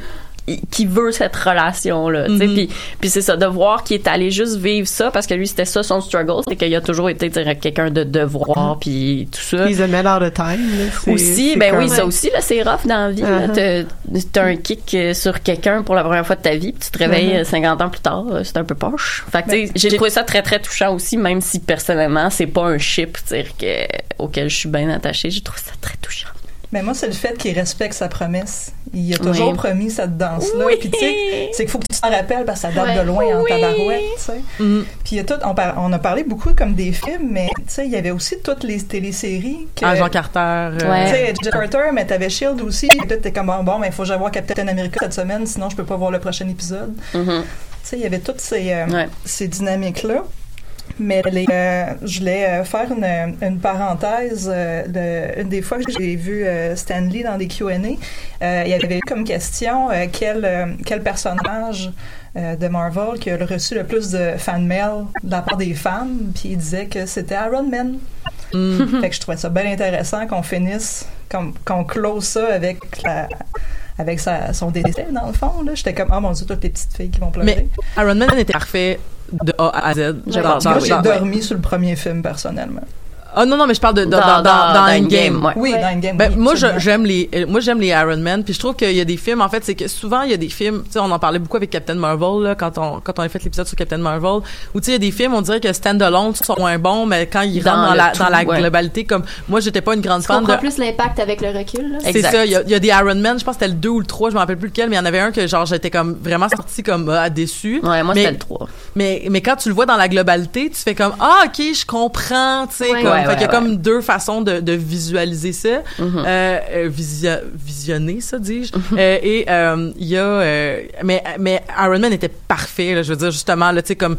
qui veut cette relation là Mhm. puis puis c'est ça de voir qu'il est allé juste vivre ça parce que lui c'était ça son struggle c'est qu'il a toujours été quelqu'un de devoir puis tout ça a man all the time. là. Aussi ben oui ça aussi là c'est rough dans la vie. Uh-huh. T'as- un kick euh, sur quelqu'un pour la première fois de ta vie puis tu te réveilles Uh-huh. euh, 50 ans plus tard euh, c'est un peu poche fait que Ben, j'ai trouvé ça très très touchant aussi même si personnellement c'est pas un que- auquel je suis bien attachée j'ai trouvé ça très touchant Mais moi, c'est le fait qu'il respecte sa promesse. Il a toujours Oui. promis cette danse-là. Oui. Puis tu sais, c'est qu'il faut que tu t'en rappelles parce que ça date Ouais. de loin en Oui. tabarouette, tu sais. Mhm. Puis il y a tout, on, par- on a parlé beaucoup comme des films, mais tu sais, il y avait aussi toutes les téléséries. Que, Ah, Jean Carter. euh, Ouais. Tu sais, Jeff Carter, mais t'avais Shield aussi. Et là, t'es comme, bon, bon, mais il faut que j'aille voir Captain America cette semaine, sinon je peux pas voir le prochain épisode. Mhm. Tu sais, il y avait toutes ces, euh, Ouais. ces dynamiques-là. Mais les, euh, je voulais euh, faire une, une parenthèse. euh, une des fois que j'ai vu euh, Stanley dans des Q&A, euh, il y avait eu comme question euh, quel, euh, quel personnage euh, de Marvel qui a reçu le plus de fan mail de la part des fans, puis il disait que c'était Iron Man. Mm. Fait que je trouvais ça bien intéressant qu'on finisse, qu'on qu'on close ça avec la avec sa, son décès dans le fond là j'étais comme oh mon dieu toutes les petites filles qui vont pleurer Mais Iron Man était parfait de A à Z. J'ai dormi sur le premier film personnellement Ah non non mais je parle de, de- dans, Dans- dans, dans- dans dans Endgame. Ouais. oui Ouais. dans Endgame Ben, oui, moi, je- absolument. j'aime les, euh, moi, j'aime les Iron Man. Puis je trouve qu'il y a des films, en fait, c'est que souvent, il y a des films, tu sais, on en parlait beaucoup avec Captain Marvel, là, quand on, quand on a fait l'épisode sur Captain Marvel, où, tu sais, il y a des films, on dirait que stand-alone sont moins bons, mais quand ils Dans rentrent dans le la, tout, dans la ouais. globalité, comme, moi, j'étais pas une grande Tu fan de, comprends plus l'impact avec le recul. là? c'est Exact. ça, il y, a, il y a des Iron Man, je pense que c'était le 2 ou le 3, je me rappelle plus lequel, mais il y en avait un que, genre, j'étais comme vraiment sorti comme, ah, déçu. Ouais, moi, Mais- c'était le 3. Mais, mais quand tu le vois dans la globalité, tu fais comme ah ok je comprends, tu sais Ouais. comme Ouais, fait ouais, qu'il y a comme deux façons de, de visualiser ça, Mhm. euh, euh, visio- visionner ça dis-je. Euh, et il y a mais mais Iron Man était parfait, là, je veux dire justement là tu sais comme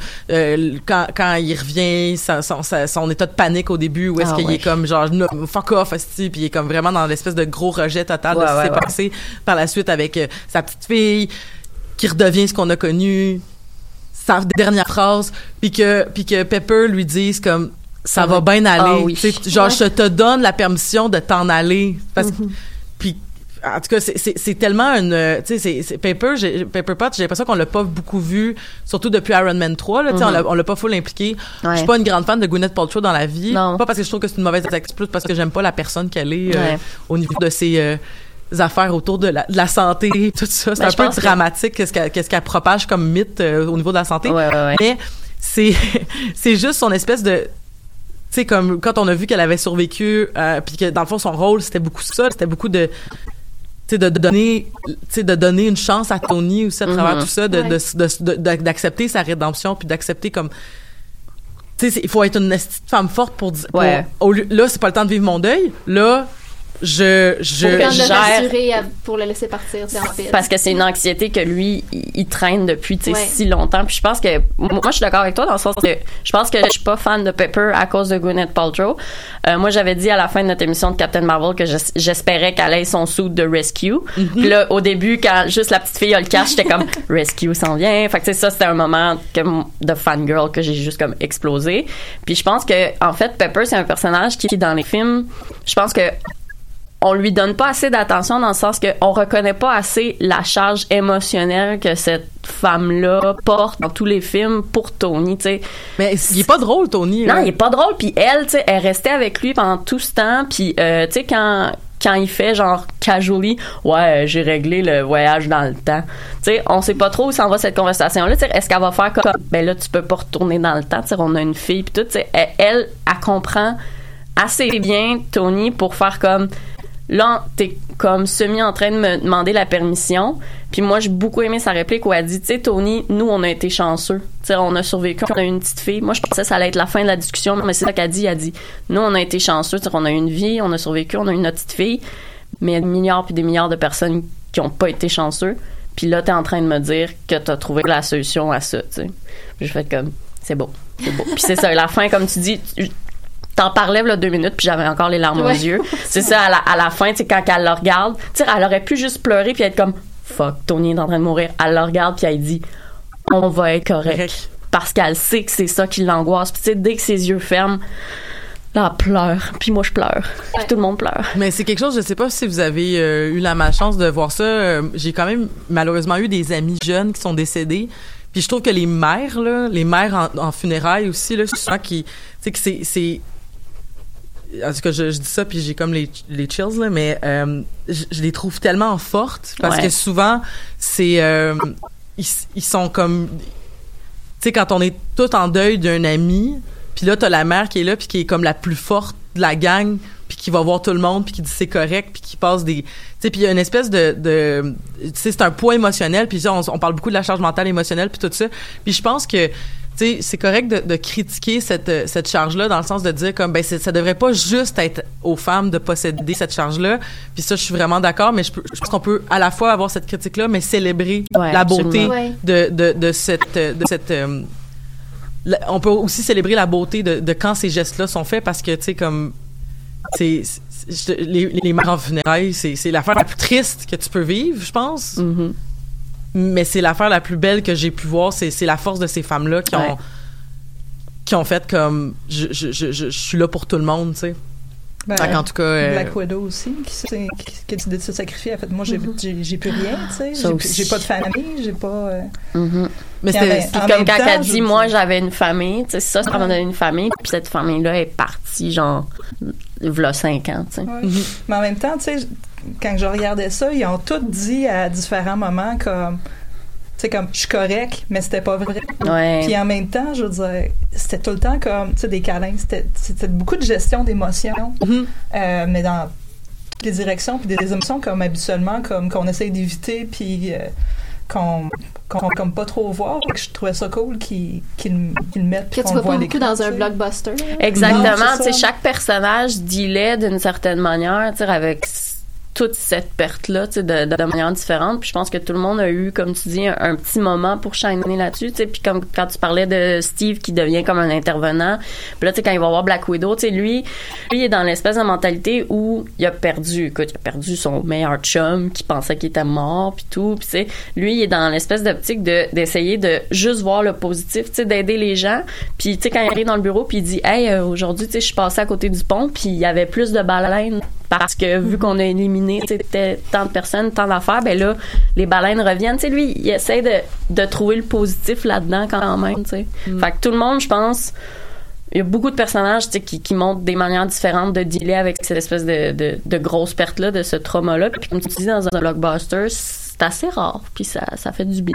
quand quand il revient son, son, sa- son état de panique au début où est-ce Ah, qu'il est comme genre no, fuck off puis il est comme vraiment dans l'espèce de gros rejet total de ce qui s'est passé par la suite avec sa petite fille qui redevient ce qu'on a connu sa dernière phrase puis que puis que Pepper lui dise comme ça va bien aller Ah oui. Genre Ouais. je te donne la permission de t'en aller parce que puis en tout cas c'est tellement une euh, tu sais c'est- c'est Pepper j'ai l'impression qu'on l'a pas beaucoup vu surtout depuis Iron Man 3 là sais on l'a- pas full impliqué je suis pas une grande fan de Gwyneth Paltrow dans la vie Non. pas parce que je trouve que c'est une mauvaise actrice plus parce que j'aime pas la personne qu'elle est euh, Ouais. au niveau de ses euh, affaires autour de la, de la santé, tout ça. C'est Ben, un peu pense que- dramatique qu'est-ce qu'elle qu'est-ce qu'elle propage comme mythe euh, au niveau de la santé. Ouais, ouais, ouais. Mais c'est <laughs> c'est juste son espèce de sais comme quand on a vu qu'elle avait survécu euh, puis que dans le fond son rôle c'était beaucoup ça, c'était beaucoup de tu sais de, donner tu sais de donner une chance à Tony aussi à travers Mhm. tout ça de Ouais. d'accepter sa rédemption puis d'accepter comme tu sais il faut être une femme forte pour dire pour- Ouais. au lieu- là c'est pas le temps de vivre mon deuil là je je Pour le gère- rassurer à- pour le laisser partir, c'est en. Parce que c'est une anxiété que lui, il, il traîne depuis tu sais, Ouais. si longtemps. Puis je pense que moi, je suis d'accord avec toi dans le sens que je pense que je suis pas fan de Pepper à cause de Gwyneth Paltrow. Euh, moi, j'avais dit à la fin de notre émission de Captain Marvel que j'es- j'espérais qu'elle ait son suit de rescue. Puis là, au début, quand juste la petite fille a le cash, j'étais comme <laughs> rescue s'en vient. Fait que tu sais, ça c'était un moment que, de fangirl que j'ai juste comme explosé. Puis je pense que en fait, Pepper c'est un personnage qui dans les films, je pense que on lui donne pas assez d'attention dans le sens que on reconnaît pas assez la charge émotionnelle que cette femme-là porte dans tous les films pour Tony, tu sais. mais il est pas drôle Tony Non, là. il est pas drôle. Puis elle, tu sais, elle restait avec lui pendant tout ce temps. Puis, euh, tu sais, quand quand il fait genre casually, ouais, j'ai réglé le voyage dans le temps. Tu sais, on sait pas trop où s'en va cette conversation-là. Tu sais, est-ce qu'elle va faire comme, ben là, tu peux pas retourner dans le temps. Tu sais, on a une fille puis tout. Tu sais, elle, elle, elle comprend assez bien Tony pour faire comme là t'es comme semi en train de me demander la permission. Puis moi j'ai beaucoup aimé sa réplique où elle dit tu sais Tony nous on a été chanceux. Tu sais on a survécu on a eu une petite fille. Moi je pensais que ça allait être la fin de la discussion mais c'est ça qu'elle dit. Elle dit nous on a été chanceux. Tu on a eu une vie on a survécu on a eu notre petite fille. Mais il y a des milliards puis des milliards de personnes qui ont pas été chanceux. Puis là t'es en train de me dire que t'as trouvé la solution à ça tu sais je fais comme c'est beau c'est beau. Puis c'est ça la fin comme tu dis T'en parlais là deux minutes puis j'avais encore les larmes aux yeux. C'est ça à la, à la fin, tu sais quand elle le regarde, tu sais elle aurait pu juste pleurer puis être comme fuck Tony est en train de mourir. Elle le regarde puis elle dit on va être correct Correct. parce qu'elle sait que c'est ça qui l'angoisse. Puis tu sais dès que ses yeux ferment, là elle pleure puis moi je pleure. Puis Ouais. tout le monde pleure. Mais c'est quelque chose, je sais pas si vous avez euh, eu la malchance de voir ça. euh, J'ai quand même malheureusement eu des amis jeunes qui sont décédés. Puis je trouve que les mères, là, les mères en, en funérailles aussi, là, souvent qui, tu sais que c'est, c'est, en tout cas, je, je dis ça puis j'ai comme les, les chills là, mais euh, je, je les trouve tellement fortes parce Ouais. que souvent c'est, euh, ils, ils sont comme, tu sais, quand on est tout en deuil d'un ami, puis là t'as la mère qui est là puis qui est comme la plus forte de la gang puis qui va voir tout le monde, puis qui dit c'est correct, puis qui passe des... Tu sais, puis il y a une espèce de... de tu sais, c'est un poids émotionnel, puis ça, on, on parle beaucoup de la charge mentale émotionnelle, puis tout ça. Puis je pense que tu sais, c'est correct de, de critiquer cette, euh, cette charge-là dans le sens de dire comme ben ça devrait pas juste être aux femmes de posséder cette charge-là. Puis ça, je suis vraiment d'accord, mais je, pense qu'on peut à la fois avoir cette critique-là, mais célébrer Ouais, la beauté. Ouais. de, de, de cette de cette euh, la- on peut aussi célébrer la beauté de, de quand ces gestes-là sont faits parce que tu sais comme c'est les, les en funérailles c'est l'affaire la plus triste que tu peux vivre je pense Mhm. Mais c'est l'affaire la plus belle que j'ai pu voir c'est c'est la force de ces femmes là qui ont Ouais. qui ont fait comme je, je, je, je, je suis là pour tout le monde tu sais Ben, qu'en tout cas euh, Black Widow aussi, qui, s'est- qui, qui a décidé de se sacrifier. En fait, moi, j'ai j'ai- j'ai plus rien, tu sais. J'ai- pas de famille, j'ai pas. euh, Mhm. mais en en Comme quand elle dit, moi, j'avais une famille, tu sais, ça, ça m'a donné une famille, puis cette famille-là est partie, genre, a cinq ans, tu sais. Ouais. Mais en même temps, tu sais, quand je regardais ça, ils ont tous dit à différents moments comme. Tu sais, comme, je suis correct, mais c'était pas vrai. Ouais. Puis en même temps, je veux dire, c'était tout le temps comme, tu sais, des câlins. C'était c'était beaucoup de gestion d'émotions, Mhm. euh, mais dans toutes les directions, puis des émotions comme habituellement, comme qu'on essaye d'éviter, puis euh, qu'on qu'on comme pas trop voir. Que je trouvais ça cool qu'ils qu'ils le mettent, Que tu qu'on vois le voit pas beaucoup dans un blockbuster. Exactement. c'est Tu sais, chaque personnage dealait d'une certaine manière, tu sais, avec toute cette perte-là, tu sais, de, de, manière différente. Puis je pense que tout le monde a eu, comme tu dis, un, un petit moment pour shiner là-dessus, tu sais. Puis comme quand tu parlais de Steve qui devient comme un intervenant, puis là, tu sais, quand il va voir Black Widow, tu sais, lui, lui, il est dans l'espèce de mentalité où il a perdu, écoute, il a perdu son meilleur chum qui pensait qu'il était mort, puis tout. Puis tu sais, lui, il est dans l'espèce d'optique de d'essayer de juste voir le positif, tu sais, d'aider les gens. Puis tu sais, quand il arrive dans le bureau, puis il dit, hey, euh, aujourd'hui, tu sais, je suis passé à côté du pont, puis il y avait plus de baleines parce que vu qu'on a éliminé tant de personnes, tant d'affaires, ben là, les baleines reviennent. Lui, il essaie de, de trouver le positif là-dedans quand même, sais. Fait que tout le monde, je pense, il y a beaucoup de personnages qui, qui montrent des manières différentes de dealer avec cette espèce de, de, de grosse perte-là, de ce trauma-là. Puis comme tu dis, dans un blockbuster, c'est assez rare, puis ça, ça fait du bien,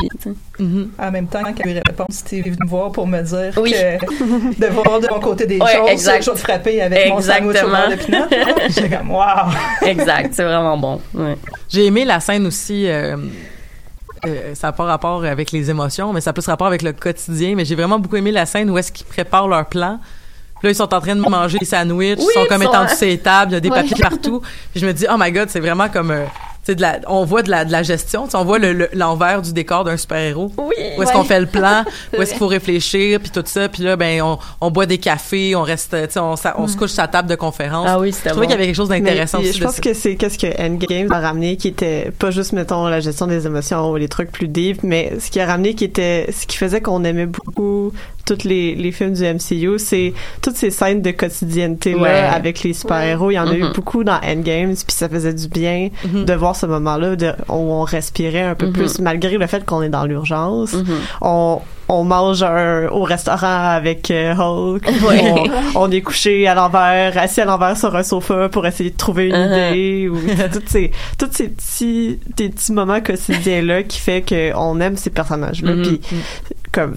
mhm. En même temps, quand il répond, est venu me voir pour me dire Oui. que de <laughs> voir de mon côté des Ouais, choses, exact. je vais te frapper avec mon sandwich au beurre de. <laughs> J'étais comme, wow! Exact, c'est vraiment bon. Ouais. J'ai aimé la scène aussi. euh, euh, ça n'a pas rapport avec les émotions, mais ça a plus rapport avec le quotidien. Mais j'ai vraiment beaucoup aimé la scène où est-ce qu'ils préparent leur plan. Puis là, ils sont en train de manger des sandwichs, Oui, ils sont comme étendus sur les tables, il y a des Ouais. papiers partout. Puis je me dis, oh my god, c'est vraiment comme, euh, de la, on voit de la, de la gestion, on voit le- le- l'envers du décor d'un super-héros. Oui. Où est-ce Ouais. qu'on fait le plan, <laughs> où est-ce qu'il faut réfléchir, puis tout ça. Puis là, ben, on, on boit des cafés, on reste, on, se couche sur la table de conférence. Ah oui, Je c'était trouvais bon. qu'il y avait quelque chose d'intéressant je pense que c'est qu'est-ce que Endgame a ramené qui était pas juste mettons la gestion des émotions ou les trucs plus deep mais ce qui a ramené qui était ce qui faisait qu'on aimait beaucoup tous les, les films du MCU c'est toutes ces scènes de quotidienneté là Ouais. avec les super-héros il y en a eu Mhm. beaucoup dans Endgame puis ça faisait du bien Mhm. de voir ce moment-là où on respirait un peu Mhm. plus malgré le fait qu'on est dans l'urgence Mhm. on on mange un- au restaurant avec euh, Hulk. <laughs> On, on est couché à l'envers, assis à l'envers sur un sofa pour essayer de trouver une Uh-huh. idée ou <laughs> toutes ces tous ces petits des petits moments quotidiens là qui fait que on aime ces personnages là Mhm. puis comme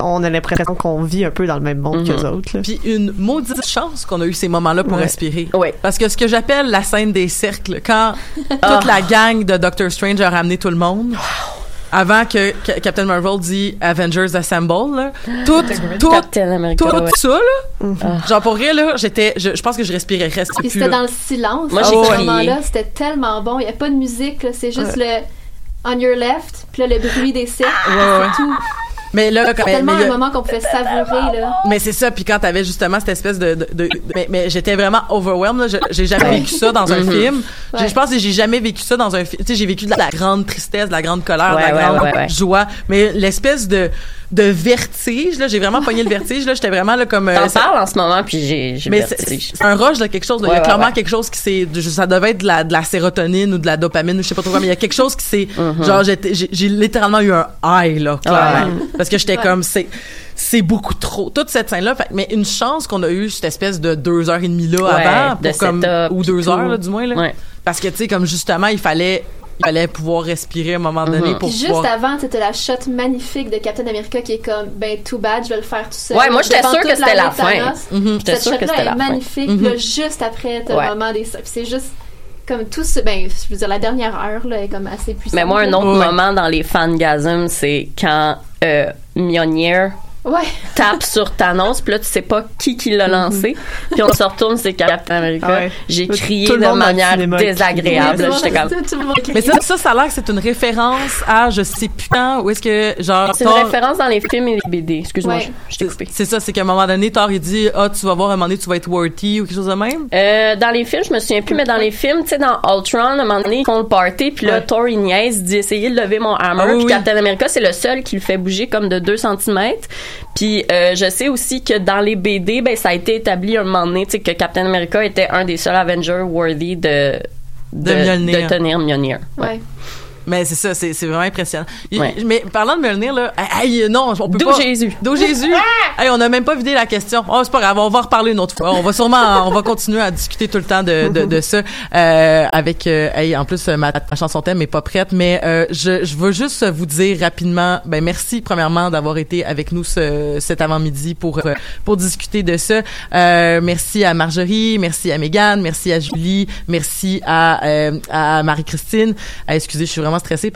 on a l'impression qu'on vit un peu dans le même monde Mhm. qu'eux autres là. Puis une maudite chance qu'on a eu ces moments-là pour Ouais. respirer. Ouais. Parce que ce que j'appelle la scène des cercles, quand <laughs> Ah. toute la gang de Doctor Strange a ramené tout le monde, avant que Ca- Captain Marvel dit Avengers Assemble, là, tout, tout, Captain America, tout ouais. ça, là, Mhm. genre pour vrai, là, j'étais, je, je pense que je respirais, reste Puis c'était dans le silence. Moi, j'ai ce crié. moment-là, c'était tellement bon. Il n'y a pas de musique, c'est juste le on your left, puis là, le bruit des cercles, Ouais, ouais. c'est tout. Mais là, quand- mais, Tellement mais il y a- un moment qu'on pouvait savourer, là. mais c'est ça, puis quand t'avais justement cette espèce de, de, de- mais, mais j'étais vraiment overwhelmed. là. Je- J'ai jamais vécu ça dans un <laughs> Mhm. film. Ouais. Je pense que j'ai jamais vécu ça dans un film. Tu sais, j'ai vécu de la grande tristesse, de la grande colère, Ouais, de la ouais, grande ouais, ouais. joie, mais l'espèce de de vertige là, j'ai vraiment pogné le vertige là. J'étais vraiment là comme. euh, T'en ça- parles en ce moment, puis j'ai j'ai mais c'est un rush de quelque chose. là. il y a ouais, clairement ouais. quelque chose qui s'est. Ça devait être de la, de la sérotonine ou de la dopamine ou je sais pas trop quoi, mais il y a quelque chose qui s'est. Mhm. Genre, j'étais- j'ai j'ai littéralement eu un high, là, clairement. Ouais. <laughs> Parce que j'étais Ouais. comme, c'est. C'est beaucoup trop. Toute cette scène-là. Fait- mais une chance qu'on a eu cette espèce de deux heures et demie là Ouais, avant. de comme, ou deux heures, là, du moins, là. Ouais. Parce que, tu sais, comme justement, il fallait il fallait pouvoir respirer à un moment donné pour Puis juste pouvoir... avant, c'était la shot magnifique de Captain America qui est comme, ben, too bad, je vais le faire tout seul. Ouais, moi, j'étais sûre que c'était la de fin. Thanos. Mhm. J'étais Cette sûre que shot-là c'était est la fin. magnifique. Mhm. Puis là, juste après, t'as Ouais. le moment des... Puis c'est juste comme tout ce... Ben, je veux dire, la dernière heure, là, est comme assez puissante. Mais moi, un autre Ouais. moment dans les fangasms, c'est quand euh, Mjolnir Ouais. tape sur Thanos, puis là, tu sais pas qui qui l'a lancé. Puis on se retourne, c'est Captain America. Ah ouais. J'ai crié de manière désagréable. J'étais comme... Mais ça, ça, ça a l'air que c'est une référence à je sais plus quand, où est-ce que, genre, C'est une référence dans les films et les BD. Excuse-moi, Ouais. je, je t'ai coupé. C'est ça, c'est qu'à un moment donné, Thor, il dit, ah, tu vas voir, à un moment donné, tu vas être worthy ou quelque chose de même? Euh, dans les films, je me souviens plus, mais dans les films, tu sais, dans Ultron, à un moment donné, ils font le party, puis là, Ouais. Thor, il niaise, dit essayer de lever mon hammer, Ah oui, puis oui. Captain America, c'est le seul qui le fait bouger comme de 2 cm. Puis euh, je sais aussi que dans les BD, ben, ça a été établi un moment donné, tu sais, que Captain America était un des seuls Avengers worthy de, De Mjolnir. de tenir Mjolnir. Ouais. Mais c'est ça, c'est c'est vraiment impressionnant. Il- Ouais. Mais parlant de Mjolnir, là, hey, non, on peut D'où pas... Jésus. D'où Jésus. hey, on n'a même pas vidé la question. Oh, c'est pas grave, on va en reparler une autre fois. On va sûrement, on va continuer à discuter tout le temps de, de, de ça. Euh, avec, euh, hey, en plus, ma, ma chanson thème est pas prête, mais euh, je, je veux juste vous dire rapidement, ben merci premièrement d'avoir été avec nous ce, cet avant-midi pour euh, pour discuter de ça. Euh, merci à Marjorie, merci à Megan, merci à Julie, merci à euh, à Marie-Christine. Euh, excusez, je suis vraiment stressée parce